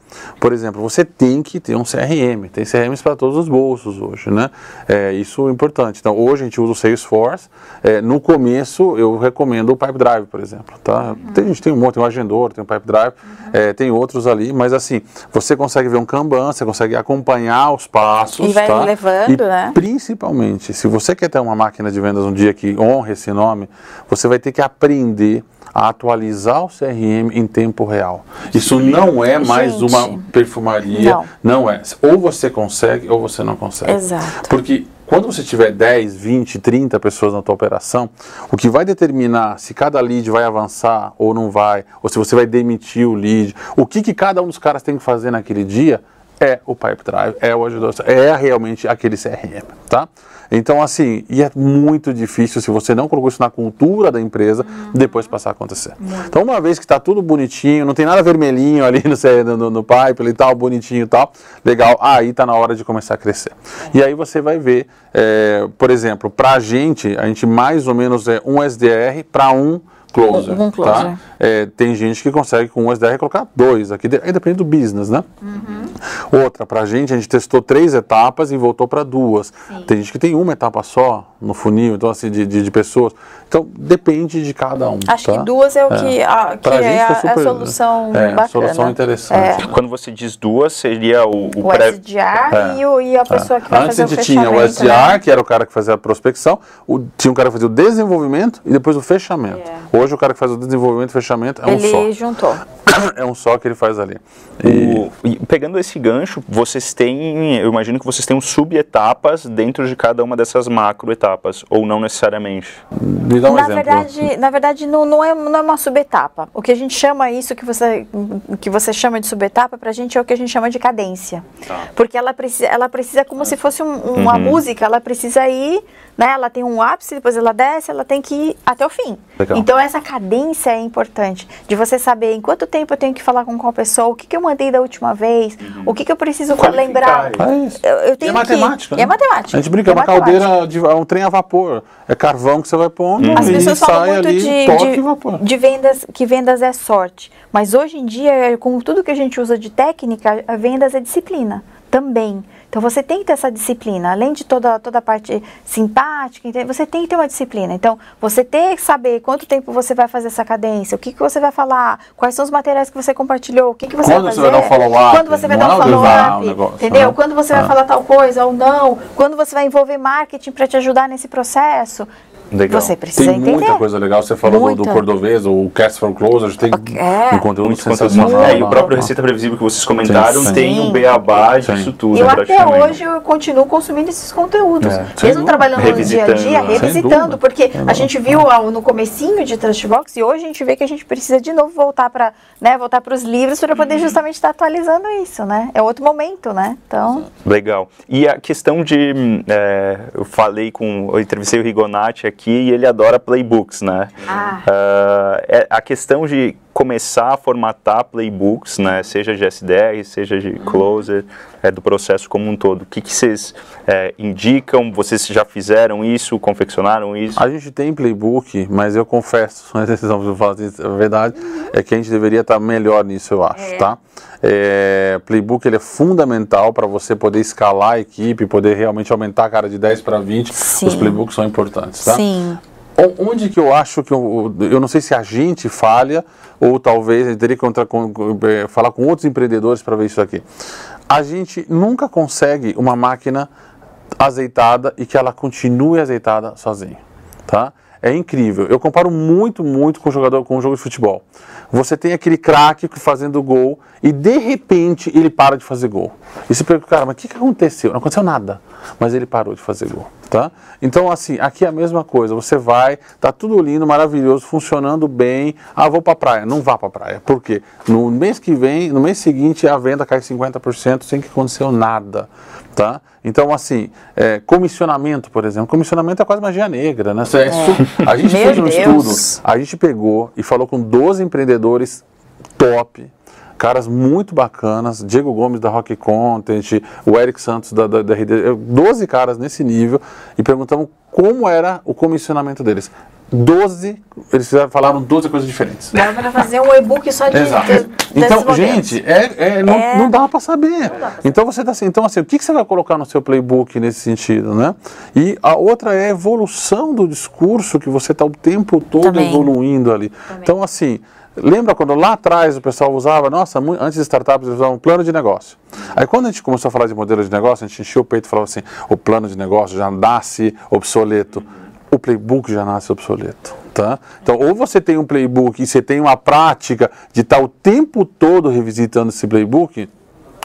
Por exemplo, você tem que ter um CRM, tem CRMs para todos os bolsos hoje, né? É, isso é importante. Então, hoje a gente usa o Salesforce. É, no começo, eu recomendo o Pipedrive, por exemplo. Tá? Uhum. Tem, a gente tem um monte, tem o Agendor, tem o Pipedrive, uhum. é, tem outros ali, mas assim, você consegue ver um Kanban, você consegue acompanhar os passos. E vai tá? levando, e, né? Principalmente, se você quer ter uma máquina de vendas um dia que honre esse nome, você vai ter que aprender a atualizar o CRM em tempo real. Isso não é mais Gente, uma perfumaria, não. não é. Ou você consegue ou você não consegue. Exato. Porque quando você tiver 10, 20, 30 pessoas na tua operação, o que vai determinar se cada lead vai avançar ou não vai, ou se você vai demitir o lead, o que, que cada um dos caras tem que fazer naquele dia, é o Pipe Drive, é o ajudador, é realmente aquele CRM, tá? Então, assim, e é muito difícil se você não colocou isso na cultura da empresa, uhum. depois passar a acontecer. Muito. Então, uma vez que está tudo bonitinho, não tem nada vermelhinho ali no, no, no pipe e tal, bonitinho e tal, legal, aí está na hora de começar a crescer. É. E aí você vai ver, é, por exemplo, para a gente, a gente mais ou menos é um SDR para um closer. Um, closer. Tá? É, tem gente que consegue com um SDR colocar dois, aqui aí depende do business, né? Uhum. Outra, pra gente, a gente testou três etapas e voltou para duas. Sim. Tem gente que tem uma etapa só no funil, então assim, de, de, de pessoas. Então, depende de cada um. Acho tá? que duas é o que, é. a, que é a, super, a, solução é, bacana. solução interessante. É. Quando você diz duas, seria o... O, o pré... SDR é. e, o, e a pessoa que vai Antes fazer o fechamento. Antes a gente tinha o SDR, né? que era o cara que fazia a prospecção, o, tinha um cara que fazia o desenvolvimento e depois o fechamento. É. Hoje o cara que faz o desenvolvimento e fechamento é ele um só. Ele juntou. É um só que ele faz ali. E... O, e pegando esse gancho, vocês têm, eu imagino que vocês têm sub-etapas dentro de cada uma dessas macro-etapas, ou não necessariamente? Me dá um na exemplo. Verdade, na verdade, não, não, é, não é uma subetapa. O que a gente chama isso, que você, que você chama de subetapa, pra gente é o que a gente chama de cadência. Tá. Porque ela precisa, ela precisa como se fosse um, uma uhum. música, ela precisa ir né? Ela tem um ápice, depois ela desce, ela tem que ir até o fim. Legal. Então essa cadência é importante, de você saber em quanto tempo eu tenho que falar com qual pessoa, o que, que eu mandei da última vez, uhum. o que, que eu preciso Qualificar. lembrar. É eu, eu tenho é matemática. Que... Né? É matemática. A gente brinca, é, é uma caldeira, de, é um trem a vapor, é carvão que você vai pondo uhum. As pessoas falam muito ali, de, de, de vendas, que vendas é sorte, mas hoje em dia, com tudo que a gente usa de técnica, a vendas é disciplina também. Então você tem que ter essa disciplina, além de toda, toda a parte simpática, você tem que ter uma disciplina. Então, você tem que saber quanto tempo você vai fazer essa cadência, o que, que você vai falar, quais são os materiais que você compartilhou, o que, que você quando vai fazer. Você vai dar um follow-up, quando você vai dar um follow-up, entendeu? Né? Quando você vai ah. falar tal coisa ou não, quando você vai envolver marketing para te ajudar nesse processo. Legal. Você precisa tem entender. muita coisa legal. Você falou do, do Cordovez, o Cast for Closers, tem é. um conteúdo muito sensacional. É, e o próprio Receita Previsível que vocês comentaram sim, sim. tem um beabá disso tudo. Eu até hoje eu continuo consumindo esses conteúdos. É. Mesmo trabalhando no dia a dia, revisitando, porque a gente viu no comecinho de Trustbox e hoje a gente vê que a gente precisa de novo voltar para né, voltar para os livros para poder uhum. justamente estar atualizando isso, né? É outro momento, né? Então... Legal. E a questão de... É, eu falei com... Eu entrevistei o Rigonati aqui e ele adora playbooks, né? Ah. Uh, é, a questão de começar a formatar playbooks, né, seja de SDR, seja de closer, é, do processo como um todo. O que, que vocês é, indicam? Vocês já fizeram isso, confeccionaram isso? A gente tem playbook, mas eu confesso, a decisão que eu falo a verdade, é que a gente deveria estar melhor nisso, eu acho, é. tá? É, playbook ele é fundamental para você poder escalar a equipe, poder realmente aumentar a cara de 10 para 20. Sim. Os playbooks são importantes, tá? Sim. Onde que eu acho que eu, eu não sei se a gente falha ou talvez eu teria que contra- com- com- eh, falar com outros empreendedores para ver isso aqui. A gente nunca consegue uma máquina azeitada e que ela continue azeitada sozinha, tá? É incrível. Eu comparo muito, muito com o jogador, com o jogo de futebol. Você tem aquele craque que fazendo gol e de repente ele para de fazer gol. E você pergunta, cara, mas o que, que aconteceu? Não aconteceu nada, mas ele parou de fazer gol, tá? Então, assim, aqui é a mesma coisa. Você vai, tá tudo lindo, maravilhoso, funcionando bem. Ah, vou pra praia. Não vá pra praia. Por quê? No mês que vem, no mês seguinte, a venda cai 50% sem que aconteceu nada, tá? Então, assim, é, comissionamento, por exemplo. Comissionamento é quase magia negra, né? É su- A gente Meu fez um Deus. estudo, a gente pegou e falou com 12 empreendedores top, caras muito bacanas, Diego Gomes da Rock Content, o Eric Santos da, da, da RD, 12 caras nesse nível, e perguntamos como era o comissionamento deles. 12, eles falaram 12 coisas diferentes. Dá para fazer um e-book só de, Exato. de, Então, gente, é, é, não, É. não dá para saber. Então você tá assim, então assim, o que, que você vai colocar no seu playbook nesse sentido, né? E a outra é a evolução do discurso que você está o tempo todo Também. evoluindo ali. Então assim, lembra quando lá atrás o pessoal usava, nossa, antes de startups eles usavam plano de negócio. Aí quando a gente começou a falar de modelo de negócio, a gente encheu o peito e falava assim, o plano de negócio já nasce obsoleto. O playbook já nasce obsoleto. Tá? Então, ou você tem um playbook e você tem uma prática de estar o tempo todo revisitando esse playbook,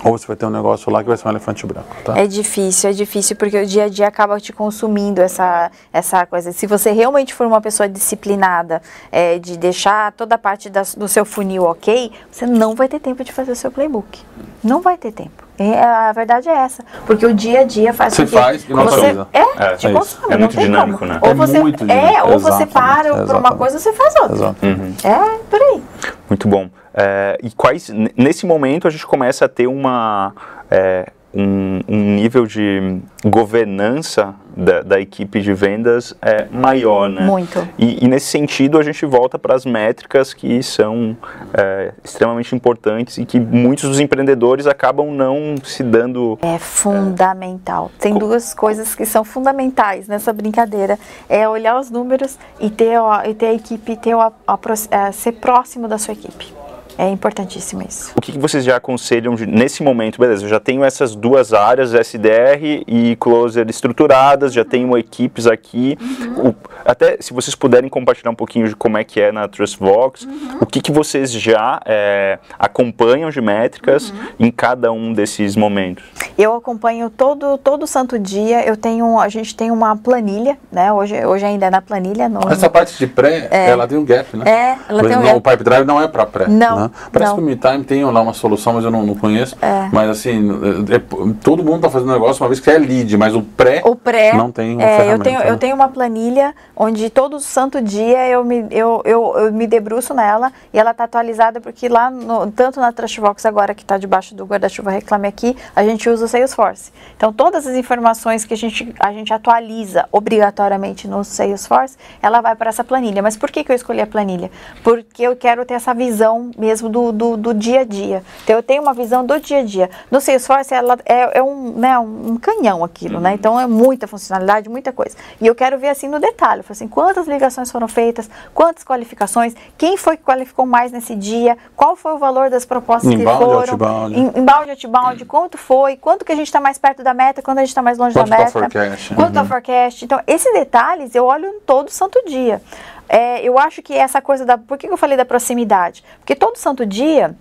ou você vai ter um negócio lá que vai ser um elefante branco. Tá? É difícil, é difícil porque o dia a dia acaba te consumindo essa, essa coisa. Se você realmente for uma pessoa disciplinada, é, de deixar toda a parte das- do seu funil ok, você não vai ter tempo de fazer o seu playbook. Não vai ter tempo. É, a verdade é essa. Porque o dia a dia faz Você com que faz e não você, atualiza. É, É, te é consome. É não muito tem dinâmico, como. né? Ou É você, muito é, dinâmico. ou você para por uma coisa, você faz outra. Exato. É, por aí. Muito bom. É, e quais, nesse momento a gente começa a ter uma, é, um, um nível de governança da, da equipe de vendas é, maior, né? Muito. E, e nesse sentido a gente volta para as métricas que são é, extremamente importantes e que muitos dos empreendedores acabam não se dando É fundamental. Tem duas coisas que são fundamentais nessa brincadeira. É olhar os números e ter, a- e ter a equipe, ter a, a é, ser próximo da sua equipe. É importantíssimo isso. O que, que vocês já aconselham nesse momento? Beleza, eu já tenho essas duas áreas, SDR e Closer estruturadas, já tenho equipes aqui. O- até se vocês puderem compartilhar um pouquinho de como é que é na TrustVox, o que, que vocês já é, acompanham de métricas em cada um desses momentos? Eu acompanho todo todo santo dia. Eu tenho, a gente tem uma planilha, né? Hoje, hoje ainda é na planilha. No, Essa parte de pré, ela tem um gap, né? É, ela tem um não, gap. O Pipe Drive não é para pré. Não, né? Parece não. que o MeTime tem lá uma solução, mas eu não, não conheço. Mas assim, é- é- todo mundo está fazendo negócio uma vez que é lead, mas o pré, O pré. não tem uma é, eu ferramenta. tenho, né? eu tenho uma planilha onde todo santo dia eu me, eu, eu, eu me debruço nela e ela está atualizada porque lá, no, tanto na Trustbox agora que está debaixo do guarda-chuva Reclame Aqui, a gente usa o Salesforce. Então todas as informações que a gente, a gente atualiza obrigatoriamente no Salesforce, ela vai para essa planilha. Mas por que, que eu escolhi a planilha? Porque eu quero ter essa visão mesmo do, do, do dia a dia. Então eu tenho uma visão do dia a dia. No Salesforce ela é, é um, né, um canhão aquilo, né? Então é muita funcionalidade, muita coisa. E eu quero ver assim no detalhe, falo assim, quantas ligações foram feitas, quantas qualificações, quem foi que qualificou mais nesse dia, qual foi o valor das propostas Inbound, que foram, outbound. in- inbound, outbound, quanto foi, quanto que a gente está mais perto da meta, quando a gente está mais longe Quanto da tá meta, forecast, quanto tá forecast. Então esses detalhes eu olho todo santo dia. É, eu acho que essa coisa da, por que que eu falei da proximidade? Porque todo santo dia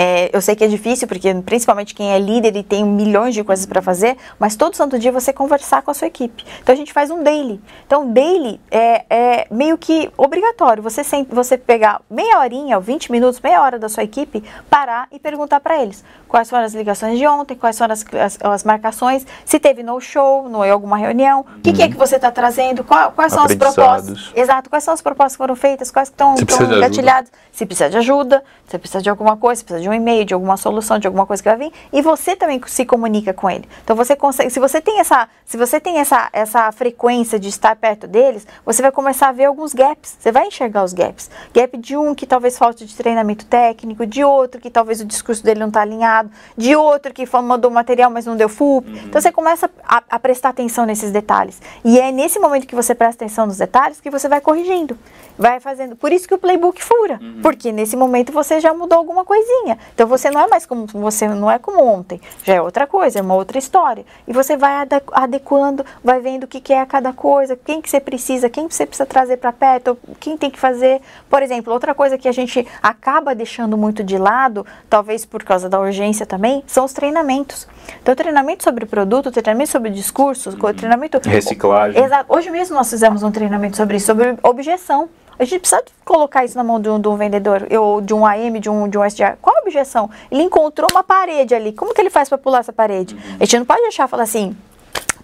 é, eu sei que é difícil, porque principalmente quem é líder e tem milhões de coisas para fazer, mas todo santo dia você conversar com a sua equipe. Então a gente faz um daily. Então, daily é, é meio que obrigatório. Você, sem, você pegar meia horinha, 20 minutos, meia hora da sua equipe, parar e perguntar para eles quais foram as ligações de ontem, quais foram as, as, as marcações, se teve no show, no em alguma reunião, o que, que é que você está trazendo, qual- quais são as propostas. Exato, quais são as propostas que foram feitas, quais estão gatilhadas, se precisa de ajuda, se precisa de alguma coisa, se precisa de um e-mail, de alguma solução, de alguma coisa que vai vir, e você também se comunica com ele. Então você consegue, se você tem essa, se você tem essa, essa frequência de estar perto deles, você vai começar a ver alguns gaps. Você vai enxergar os gaps. Gap de um que talvez falte de treinamento técnico, de outro que talvez o discurso dele não está alinhado, de outro que mandou material, mas não deu full. Uhum. Então você começa a, a prestar atenção nesses detalhes. E é nesse momento que você presta atenção nos detalhes que você vai corrigindo vai fazendo. Por isso que o playbook fura, uhum. porque nesse momento você já mudou alguma coisinha. Então você não é mais como você não é como ontem, já é outra coisa, é uma outra história. E você vai adequando, vai vendo o que, que é cada coisa, quem que você precisa, quem você precisa trazer para perto, quem tem que fazer. Por exemplo, outra coisa que a gente acaba deixando muito de lado, talvez por causa da urgência também, são os treinamentos. Então, treinamento sobre produto, treinamento sobre discursos, uhum. treinamento. Reciclagem. Exato. Hoje mesmo nós fizemos um treinamento sobre isso, sobre objeção. A gente precisa colocar isso na mão de um, de um vendedor, ou de um AM, de um, de um SDR. Qual a objeção? Ele encontrou uma parede ali. Como que ele faz para pular essa parede? Uhum. A gente não pode deixar falar assim,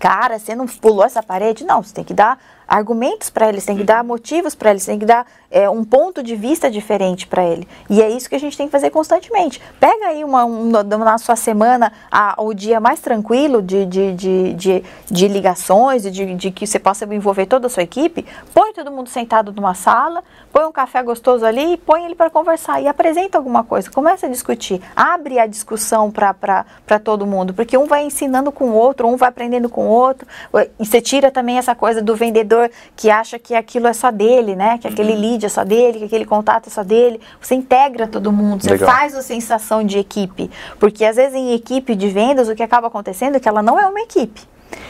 cara, você não pulou essa parede? Não, você tem que dar argumentos para eles, tem que dar motivos para eles, tem que dar é, um ponto de vista diferente para ele. E é isso que a gente tem que fazer constantemente. Pega aí uma, um, na sua semana a, o dia mais tranquilo de, de, de, de, de ligações de, de que você possa envolver toda a sua equipe, põe todo mundo sentado numa sala, põe um café gostoso ali e põe ele para conversar e apresenta alguma coisa, começa a discutir, abre a discussão para todo mundo, porque um vai ensinando com o outro, um vai aprendendo com o outro, e você tira também essa coisa do vendedor vendedor que acha que aquilo é só dele, né? Que aquele uhum. lead é só dele, que aquele contato é só dele. Você integra todo mundo, você Legal. faz a sensação de equipe. Porque às vezes em equipe de vendas o que acaba acontecendo é que ela não é uma equipe.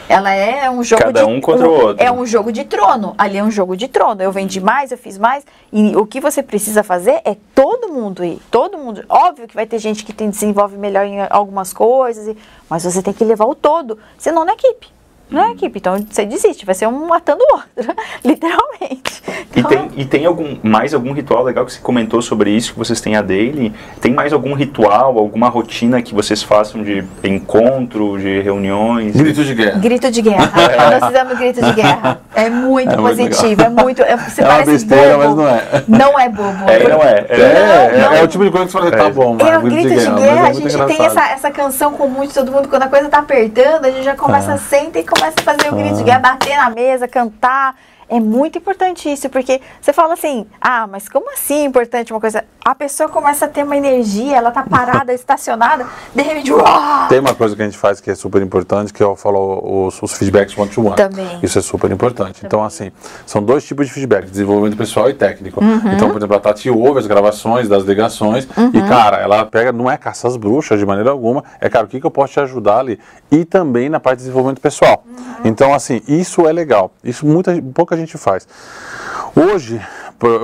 Ela é um jogo Cada de um contra um, o outro. É um jogo de trono. Ali é um jogo de trono. Eu vendi mais, eu fiz mais. E o que você precisa fazer é todo mundo ir. Todo mundo. Óbvio que vai ter gente que tem, desenvolve melhor em algumas coisas, mas você tem que levar o todo. Senão não é equipe não é equipe. Então você desiste, vai ser um matando o outro, literalmente. Então, e, tem, e tem algum, mais algum ritual legal que você comentou sobre isso, que vocês têm a daily? Tem mais algum ritual, alguma rotina que vocês façam de encontro, de reuniões? Grito de guerra. Grito de guerra. É. Nós fizemos grito de guerra. É muito é positivo, é muito. É, você é uma besteira, bobo. mas não é. Não é bobo. É, não é. É, é, não, é, o tipo de coisa que você fala, tá bom, mas, é, grito, grito de guerra. De guerra a gente engraçado. tem essa, essa canção com muito todo mundo, quando a coisa tá apertando, a gente já começa a sentar e começa a fazer o grito de guerra, bater na mesa, cantar. É muito importante isso, porque você fala assim, ah, mas como assim é importante uma coisa? A pessoa começa a ter uma energia, ela tá parada, estacionada, de repente, uau! Tem uma coisa que a gente faz que é super importante, que eu falo os, os feedbacks one-to-one. Também. Isso é super importante. Então, Também. Então, assim, são dois tipos de feedback, desenvolvimento pessoal e técnico. Uhum. Então, por exemplo, a Tati ouve as gravações das ligações uhum. e, cara, ela pega, não é caça às bruxas de maneira alguma, é, cara, o que, que eu posso te ajudar ali? E também na parte de desenvolvimento pessoal. Uhum. Então, assim, isso é legal. Isso muita, pouca a gente faz. Hoje,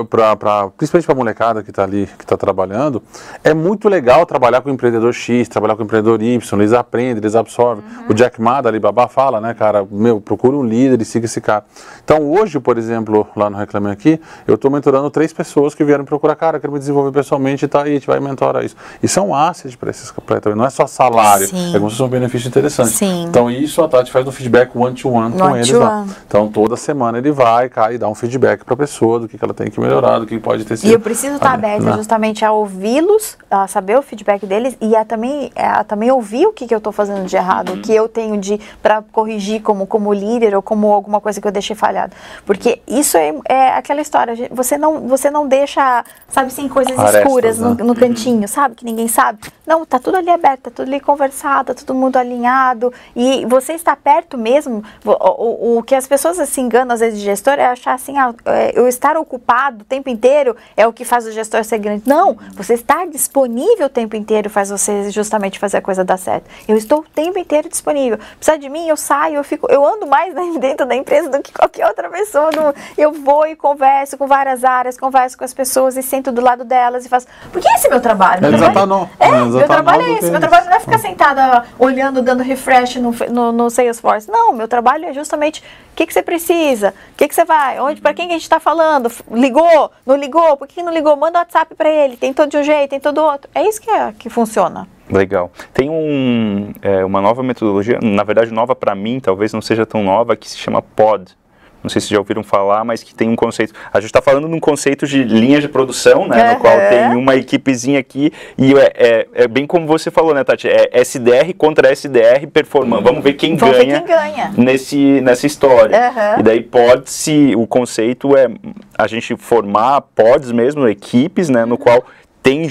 pra, pra, principalmente para a molecada que está ali, que está trabalhando, é muito legal trabalhar com o empreendedor X, trabalhar com o empreendedor Y, eles aprendem, eles absorvem. Uhum. O Jack Ma da Alibaba fala, né, cara, meu, procura um líder e siga esse cara. Então hoje, por exemplo, lá no Reclame Aqui, eu estou mentorando três pessoas que vieram procurar, cara, quero me desenvolver pessoalmente e tá aí, a gente vai mentorar isso. Isso é um asset para esses também, não é só salário, Sim. é como se fosse um benefício interessante. Sim. Então isso a Tati faz no feedback one-to-one -one com eles lá. Então toda semana ele vai, cai e dá um feedback para a pessoa do que, que ela tem que melhorar, do que pode ter sido. E eu preciso estar aberta né? justamente a ouvi-los, a saber o feedback deles e a também, a também ouvir o que, que eu estou fazendo de errado, uhum. o que eu tenho de para corrigir como, como líder ou como alguma coisa que eu deixei falhado. Porque isso é, é aquela história, você não, você não deixa, sabe assim, coisas Arestas, escuras né? no, no, uhum. cantinho, sabe? Que ninguém sabe. Não, tá tudo ali aberto, tá tudo ali conversado, tá todo mundo alinhado. E você está perto mesmo. O, o, o que as pessoas se enganam, às vezes, de gestor é achar assim, ah, é, eu estar ocupado o tempo inteiro é o que faz o gestor ser grande. Não, você estar disponível o tempo inteiro faz você justamente fazer a coisa dar certo. Eu estou o tempo inteiro disponível. Precisa de mim, eu saio, eu fico, eu ando mais dentro da empresa do que qualquer outra pessoa. Eu vou e converso com várias áreas, converso com as pessoas e sento do lado delas e faço. Porque esse é meu trabalho. Meu trabalho, não. É, meu trabalho é esse. Meu trabalho não é ficar sentada olhando, dando refresh no, no, no Salesforce. Não, meu trabalho é justamente o que, que você precisa, o que, que você vai, onde, para quem que a gente está falando, ligou, não ligou, por que não ligou? Manda WhatsApp para ele, tem todo de um jeito, tem todo outro. É isso que, é, que funciona. Legal. Tem um, é, uma nova metodologia, na verdade nova para mim, talvez não seja tão nova, que se chama POD, não sei se já ouviram falar, mas que tem um conceito. A gente está falando de um conceito de linha de produção, né? Uhum. No qual tem uma equipezinha aqui e é, é, é, bem como você falou, né, Tati? É SDR contra SDR performando. Vamos ver quem Vamos ganha. ver quem ganha. Nesse, nessa história. Uhum. E daí pode-se, o conceito é a gente formar pods mesmo, equipes, né, no qual tem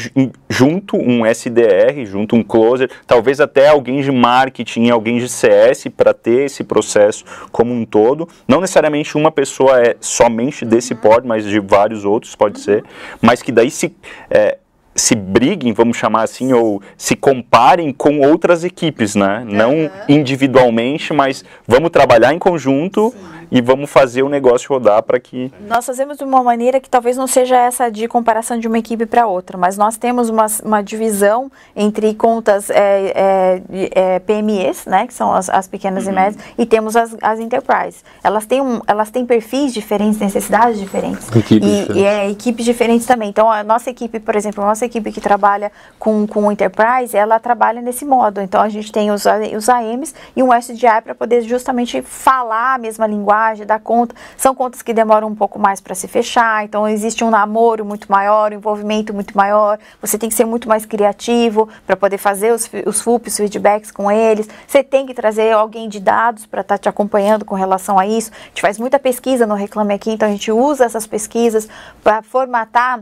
junto um SDR, junto um closer, talvez até alguém de marketing, alguém de CS para ter esse processo como um todo. Não necessariamente uma pessoa é somente desse pod, mas de vários outros pode ser, mas que daí se é, se briguem, vamos chamar assim, ou se comparem com outras equipes, né? Não individualmente, mas vamos trabalhar em conjunto Sim. E vamos fazer o negócio rodar para que. Nós fazemos de uma maneira que talvez não seja essa de comparação de uma equipe para outra, mas nós temos uma, uma divisão entre contas é, é, é, PMEs, né, que são as, as pequenas e médias, e temos as, as enterprise. Elas têm, um, elas têm perfis diferentes, necessidades diferentes. Equipes e, diferentes. e é, equipes diferentes também. Então, a nossa equipe, por exemplo, a nossa equipe que trabalha com, com enterprise, ela trabalha nesse modo. Então, a gente tem os, os AMs e um SDI para poder justamente falar a mesma linguagem, dar conta. São contas que demoram um pouco mais para se fechar, então existe um namoro muito maior, um envolvimento muito maior. Você tem que ser muito mais criativo para poder fazer os, os FUPs, os feedbacks com eles. Você tem que trazer alguém de dados para estar tá te acompanhando com relação a isso. A gente faz muita pesquisa no Reclame Aqui, então a gente usa essas pesquisas para formatar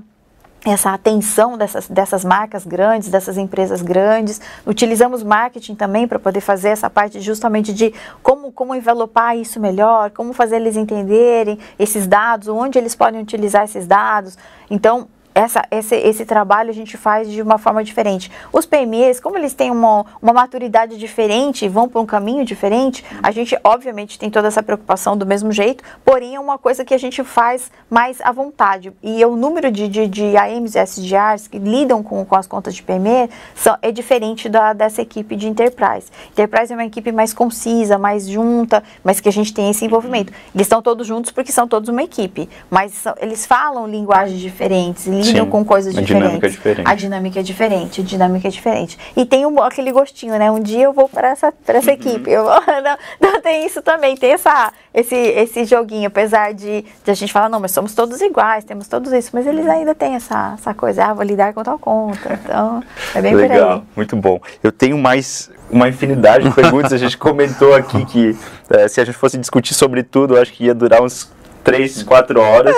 essa atenção dessas, dessas marcas grandes, dessas empresas grandes. Utilizamos marketing também para poder fazer essa parte justamente de como, como envelopar isso melhor, como fazer eles entenderem esses dados, onde eles podem utilizar esses dados. Então, essa, esse, esse trabalho a gente faz de uma forma diferente. Os PMEs, como eles têm uma, uma maturidade diferente, vão para um caminho diferente, a gente obviamente tem toda essa preocupação do mesmo jeito, porém é uma coisa que a gente faz mais à vontade. E o número de, de, de AMs e SDRs que lidam com, com as contas de PME são, é diferente da, dessa equipe de Enterprise. Enterprise é uma equipe mais concisa, mais junta, mas que a gente tem esse envolvimento. Eles estão todos juntos porque são todos uma equipe, mas são, eles falam linguagens diferentes, lidam Sim, com coisas a diferentes. dinâmica é diferente. A dinâmica é diferente, a dinâmica é diferente. E tem um, aquele gostinho, né? Um dia eu vou para essa, pra essa equipe. Eu, não, não, tem isso também, tem essa, esse, esse joguinho, apesar de, de a gente falar, não, mas somos todos iguais, temos todos isso, mas eles ainda têm essa, essa coisa, ah, vou lidar com tal conta. Então, é bem. Legal, muito bom. Eu tenho mais uma infinidade de perguntas. A gente comentou aqui que eh, se a gente fosse discutir sobre tudo, eu acho que ia durar uns três, quatro horas.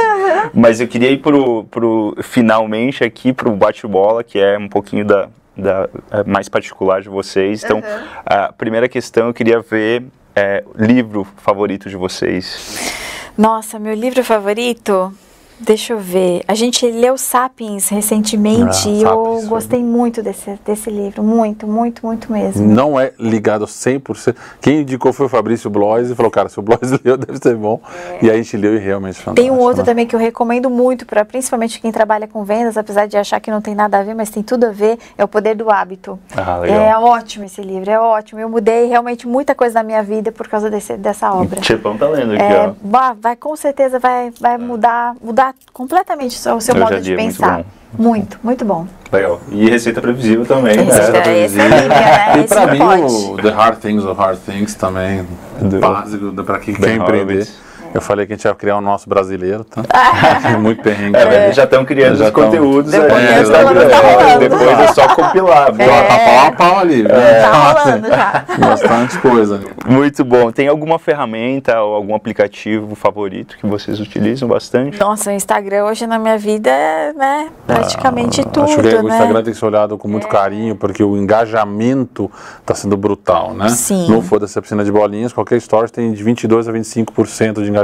Mas eu queria ir pro, pro finalmente aqui pro bate-bola, que é um pouquinho da, da é, mais particular de vocês. Então, a primeira questão eu queria ver é, livro favorito de vocês. Nossa, meu livro favorito? Deixa eu ver. A gente leu Sapiens recentemente Ah, e eu gostei muito desse, desse livro. Muito, muito, muito mesmo. Não é ligado 100%. Quem indicou foi o Fabrício Blois e falou, cara, se o Blois leu, deve ser bom. E aí a gente leu e realmente fantástico. Tem um outro né? também que eu recomendo muito, para principalmente quem trabalha com vendas, apesar de achar que não tem nada a ver, mas tem tudo a ver, é O Poder do Hábito. Ah, legal. É ótimo esse livro, é ótimo. Eu mudei realmente muita coisa na minha vida por causa desse, dessa obra. Tipão tá lendo aqui, É, ó. vai com certeza vai, vai mudar, mudar completamente o seu, modo de é muito pensar. bom. Muito, muito bom. Legal. E Receita Previsível também, né? Esse, era é, é previsível. Bíblia, né? E Esse pra não mim, pode. o The Hard Things of Hard Things também, Do- básico, pra quem quer empreender. Eu falei que a gente ia criar o nosso brasileiro, tá? Muito perrengue. É, né? já estão criando Já os tão- conteúdos Depois aí é, no Instagram. tá rolando. Depois é só compilar. Bota pau a pau ali. Tá né? rolando já. Bastante coisa. Muito bom. Tem alguma ferramenta ou algum aplicativo favorito que vocês utilizam bastante? Nossa, o Instagram hoje na minha vida é né, praticamente tudo, Ah, Acho que o né? Instagram tem que ser olhado com muito carinho, porque o engajamento está sendo brutal, né? Sim. Não for dessa piscina de bolinhas, qualquer story tem de 22% a 25% de engajamento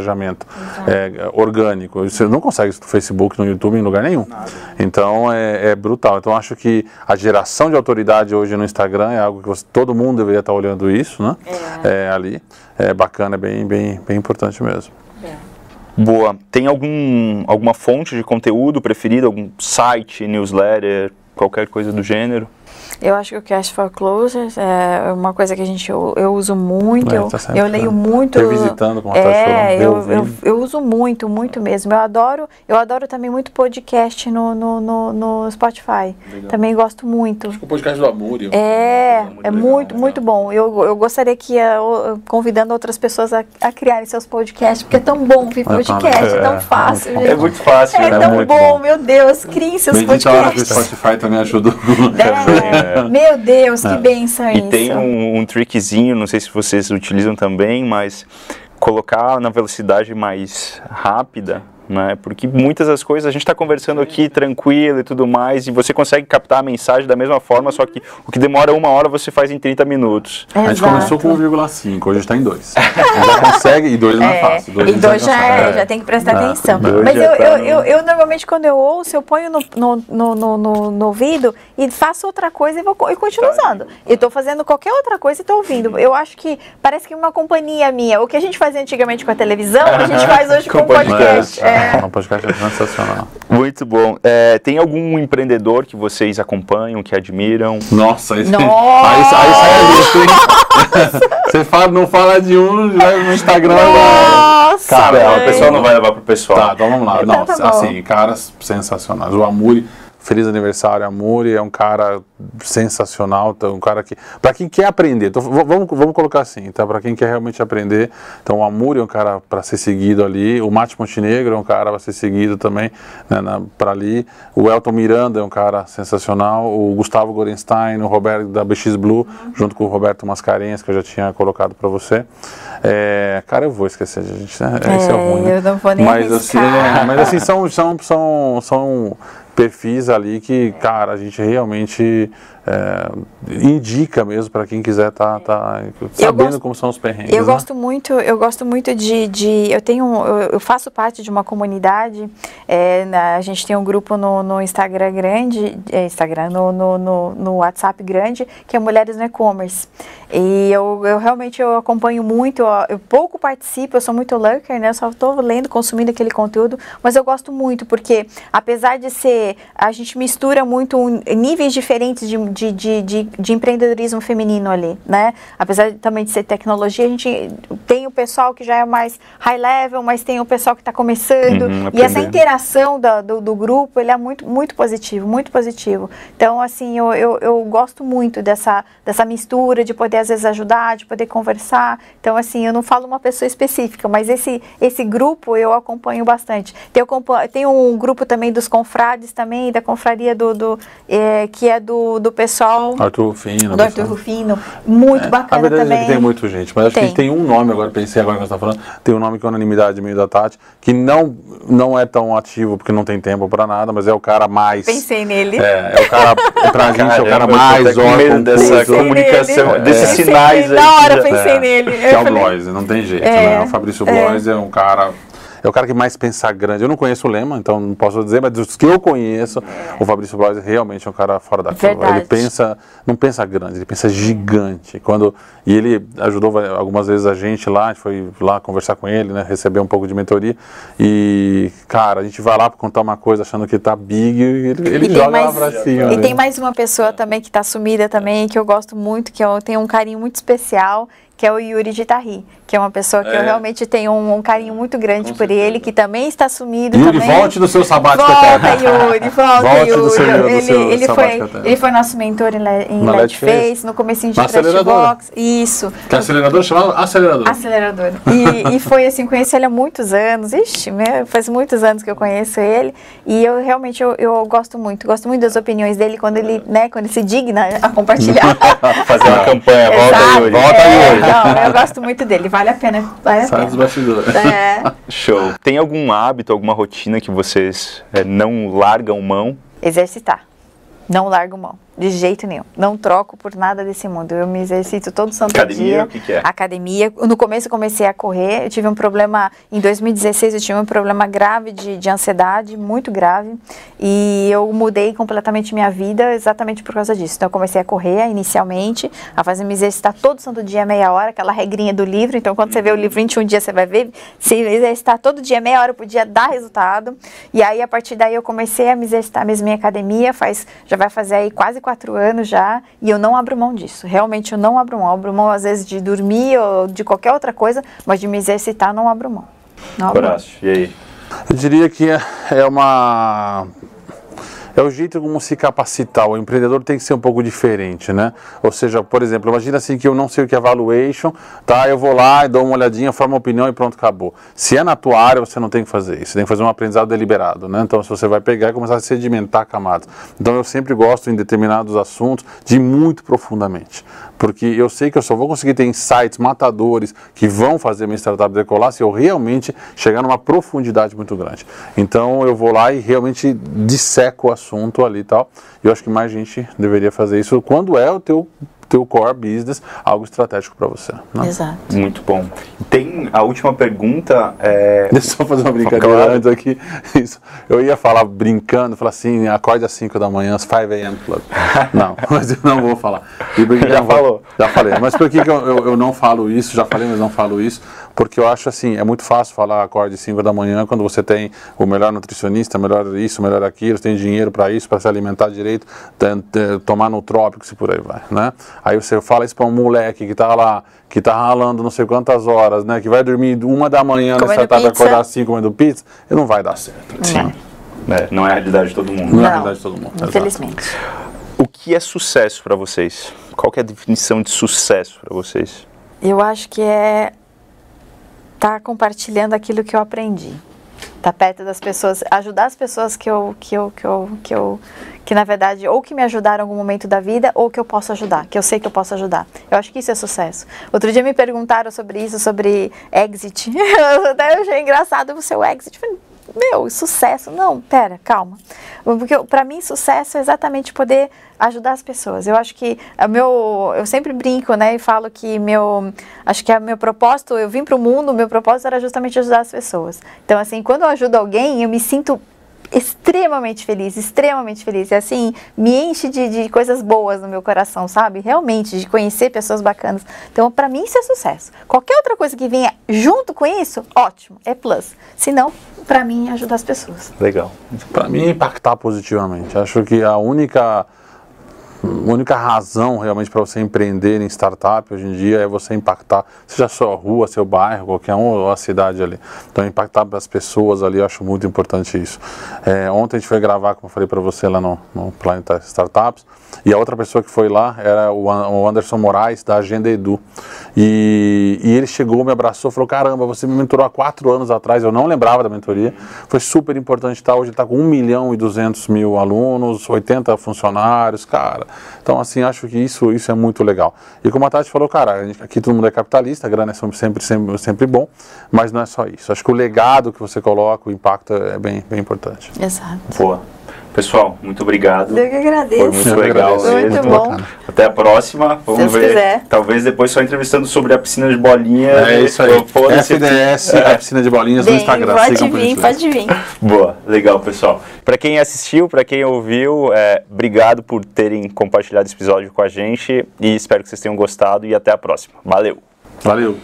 é, orgânico. Você não consegue isso no Facebook, no YouTube, em lugar nenhum. Então é, é brutal. Então acho que a geração de autoridade hoje no Instagram é algo que você- todo mundo deveria estar olhando isso, né? É, ali. É bacana, é bem, bem, bem importante mesmo. Boa. Tem algum, alguma fonte de conteúdo preferida? Algum site, newsletter, qualquer coisa do gênero? Eu acho que o Cash for Closures é uma coisa que a gente eu, eu uso muito, É, eu, tá eu leio né? muito. Revisitando, a Tati é, falou, eu, eu, eu uso muito, muito mesmo. Eu adoro, eu adoro também muito podcast no, no, no, no Spotify. Também gosto muito. O podcast do Amúrio. É, muito é legal, muito, legal. muito bom. Eu, eu gostaria que ia, convidando outras pessoas a, a criarem seus podcasts, porque é tão bom ouvir tão podcast, é, legal. tão fácil. É gente. muito fácil, É né? tão muito bom, bom. meu Deus, criem seus Bendita hora que o podcasts. Spotify também ajudou. É, Meu Deus, que benção E isso. tem um, um trickzinho, não sei se vocês utilizam também, mas colocar na velocidade mais rápida, né? Porque muitas das coisas a gente está conversando aqui tranquilo e tudo mais, e você consegue captar a mensagem da mesma forma, só que o que demora uma hora você faz em 30 minutos. A gente Exato. começou com 1,5, hoje está em 2. já consegue, e 2 não é É, fácil. e dois já, é, já tem que prestar É. atenção. Dois Mas eu, tá eu, no- eu, eu normalmente quando eu ouço, eu ponho no, no, no, no, no- no ouvido e faço outra coisa e, vou, e continuo usando. E estou fazendo qualquer outra coisa e estou ouvindo. Eu acho que parece que uma companhia minha. O que a gente fazia antigamente com a televisão, a gente faz hoje com o podcast. podcast. É. O podcast é sensacional. Muito bom. É, tem algum empreendedor que vocês acompanham, que admiram? Nossa, esse... Nossa! Aí, aí sai a lista, hein? Você fala, não fala de um, vai no Instagram. Nossa! Cara, Não, o pessoal não vai levar pro pessoal. Tá, então vamos lá. Não, tá assim, caras sensacionais. O Amuri, feliz aniversário, Amuri, é um cara sensacional, tá, um cara que. Pra quem quer aprender, então, vamos, vamos colocar assim, tá? Pra quem quer realmente aprender. Então, o Amuri é um cara para ser seguido ali. O Mate Montenegro é um cara para ser seguido também, né, na, pra ali. O Elton Miranda é um cara sensacional. O Gustavo Gorenstein, o Roberto da BX Blue, junto com o Roberto Mascarenhas, que eu já tinha colocado para você. É, cara, eu vou esquecer, gente. Né? Esse é, o É, ruim. né? eu não vou nem mas, assim, é, mas assim, são, são, são, são perfis ali que, cara, a gente realmente é, indica mesmo para quem quiser tá, tá sabendo gosto- como são os perrengues. Eu né? gosto muito, eu gosto muito de, de eu tenho, eu, eu faço parte de uma comunidade. é, na- a gente tem um grupo no, no Instagram grande, é, Instagram no, no, no, no WhatsApp grande, que é Mulheres no E-commerce. E eu, eu realmente eu acompanho muito, ó, eu pouco participo, eu sou muito lurker, né? Eu só estou lendo, consumindo aquele conteúdo, mas eu gosto muito porque apesar de ser, a gente mistura muito níveis diferentes de, de, de, de, de empreendedorismo feminino ali, né? Apesar também de ser tecnologia, a gente tem o pessoal que já é mais high level, mas tem o pessoal que está começando. Uhum, e essa interação da- do, do grupo, ele é muito, muito positivo, muito positivo. Então, assim, eu, eu, eu gosto muito dessa, dessa mistura, de poder às vezes ajudar, de poder conversar. Então, assim, eu não falo uma pessoa específica, mas esse, esse grupo eu acompanho bastante. Tem, tem um grupo também dos confrades também, da confraria do, do eh, que é do, do pessoal Arthur Rufino. do Arthur Rufino, muito A bacana verdade também. é que tem muito gente, mas acho que a gente tem um nome agora, pensei agora que você está falando, tem um nome que é unanimidade meio da Tati, que não, não é tão ativo porque não tem tempo para nada, mas é o cara mais. Pensei nele. É, é o cara, pra gente, é o cara mais órgão dessa comunicação, nele. desses sinais nele, aí. Na hora pensei É, nele. Que é Eu o Bloise, não tem jeito, É, né? O Fabrício é. Bloise é um cara. É o cara que mais pensa grande. Eu não conheço o Lema, então não posso dizer, mas dos que eu conheço, o Fabrício Bloise realmente é um cara fora da curva. Ele pensa, não pensa grande, ele pensa gigante. Quando, e ele ajudou algumas vezes a gente lá, a gente foi lá conversar com ele, né? Receber um pouco de mentoria. E, cara, a gente vai lá para contar uma coisa achando que tá big e ele, ele E joga mais, lá pra cima. e né? tem mais uma pessoa também que está sumida também, que eu gosto muito, que eu tenho um carinho muito especial, que é o Yuri de Tarri, que é uma pessoa que eu É. realmente tenho um, um carinho muito grande por ele, que também está sumido Yuri, também. volte do seu sabático Volta. Yuri, volta, Volte do Yuri. seu- do ele, seu ele, foi, ele foi nosso mentor em, em Na Face? Face, no comecinho de. Trustbox. Isso. Que é acelerador chamado acelerador. Acelerador. E, e foi assim, conheço ele há muitos anos. Ixi, meu, faz muitos anos que eu conheço ele. E eu realmente eu, eu gosto muito. Gosto muito das opiniões dele quando ele, né, quando ele se digna a compartilhar. Fazer uma campanha, volta Exato. Yuri. Volta, É, Yuri. Não, eu gosto muito dele. Vale a pena. Vale a Sai dos pena. bastidores. É, Show. Tem algum hábito, alguma rotina que vocês é, não largam mão? exercitar. Não largo mão. De jeito nenhum. Não troco por nada desse mundo. Eu me exercito todo santo Academia, dia. o que que é? Academia. No começo eu comecei a correr. Eu tive um problema, em 2016 eu tive um problema grave de, de ansiedade, muito grave. E eu mudei completamente minha vida exatamente por causa disso. Então eu comecei a correr inicialmente, a fazer me exercitar todo santo dia, meia hora, aquela regrinha do livro. Então quando você vê o livro 21 dias, você vai ver, se exercitar todo dia, meia hora por dia, dá resultado. E aí a partir daí eu comecei a me exercitar mesmo em academia, faz, já vai fazer aí quase quatro anos já e eu não abro mão disso. Realmente eu não abro mão. Eu abro mão às vezes de dormir ou de qualquer outra coisa, mas de me exercitar não abro mão. Não abro mão. E aí? Eu diria que é, é uma. É o jeito como se capacitar. O empreendedor tem que ser um pouco diferente, né? Ou seja, por exemplo, imagina assim que eu não sei o que é valuation, tá? Eu vou lá e dou uma olhadinha, formo uma opinião e pronto, acabou. Se é na tua área, você não tem que fazer isso. Você tem que fazer um aprendizado deliberado, né? Então, se você vai pegar e começar a sedimentar camadas. Então, eu sempre gosto, em determinados assuntos, de muito profundamente. Porque eu sei que eu só vou conseguir ter insights matadores que vão fazer minha startup decolar se eu realmente chegar numa profundidade muito grande. Então, eu vou lá e realmente disseco o assunto ali e tal. Eu acho que mais gente deveria fazer isso quando é o teu teu core business, algo estratégico para você. Né? Exato. Muito bom. Tem a última pergunta. É... Deixa eu só fazer uma brincadeira Claro. antes aqui. Isso. Eu ia falar brincando, falar assim, acorde às 5 da manhã, às 5 a.m. Club. Não, mas eu não vou falar. E Já não vou- falou. Já falei. Mas por que, que eu, eu, eu não falo isso? Já falei, mas não falo isso. Porque eu acho assim, é muito fácil falar acorde às 5 da manhã quando você tem o melhor nutricionista, melhor isso, melhor aquilo, você tem dinheiro para isso, para se alimentar direito, tomar nutrópicos e por aí vai, né? Aí você fala isso para um moleque que tá lá, que tá ralando não sei quantas horas, né? Que vai dormir uma da manhã Comendo nessa tarde, pizza. acordar assim comendo pizza, e não vai dar certo. Sim. É, não é a realidade de todo mundo. Não é a Não. realidade de todo mundo. exato. Infelizmente. O que é sucesso para vocês? Qual que é a definição de sucesso para vocês? Eu acho que é estar compartilhando aquilo que eu aprendi. Estar perto das pessoas, ajudar as pessoas que eu, que eu, que eu, que eu, que na verdade, ou que me ajudaram em algum momento da vida, ou que eu posso ajudar, que eu sei que eu posso ajudar. Eu acho que isso é sucesso. Outro dia me perguntaram sobre isso, sobre exit. Eu achei engraçado o seu exit. Eu falei, Meu, sucesso. Não, pera, calma. Porque para mim, sucesso é exatamente poder ajudar as pessoas. Eu acho que o meu, eu sempre brinco, né, e falo que meu, acho que é meu propósito, eu vim para o mundo, meu propósito era justamente ajudar as pessoas. Então, assim, quando eu ajudo alguém, eu me sinto extremamente feliz, extremamente feliz. E assim, me enche de, de coisas boas no meu coração, sabe? Realmente, de conhecer pessoas bacanas. Então, para mim, isso é sucesso. Qualquer outra coisa que venha junto com isso, ótimo, é plus. Se não, para mim, ajudar as pessoas. Legal. Para mim, impactar positivamente. Acho que a única, a única razão realmente para você empreender em startup hoje em dia é você impactar, seja a sua rua, seu bairro, qualquer um, ou a cidade ali. Então, impactar as pessoas ali, eu acho muito importante isso. É, ontem a gente foi gravar, como eu falei para você, lá no, no Planeta Startups, e a outra pessoa que foi lá era o An- o Anderson Moraes, da Agenda Edu. E, e ele chegou, me abraçou, falou: Caramba, você me mentorou há quatro anos atrás, eu não lembrava da mentoria. Foi super importante, tá? Hoje está com 1 milhão e 200 mil alunos, 80 funcionários, cara. Então, assim, acho que isso, isso é muito legal. E como a Tati falou, cara, gente- aqui todo mundo é capitalista, a grana é sempre, sempre, sempre bom, mas não é só isso. Acho que o legado que você coloca, o impacto é bem, bem importante. Exato. Boa. Pessoal, muito obrigado. Eu que agradeço. Foi muito Eu legal agradeço. Muito bom. Até a próxima. Vamos Deus ver. quiser. Talvez depois só entrevistando sobre a piscina de bolinha. É isso aí. FDS, a piscina de bolinhas no Bem, Instagram. pode vir, pode vir. Boa, legal, pessoal. Para quem assistiu, para quem ouviu, é, obrigado por terem compartilhado esse episódio com a gente e espero que vocês tenham gostado e até a próxima. Valeu! Valeu.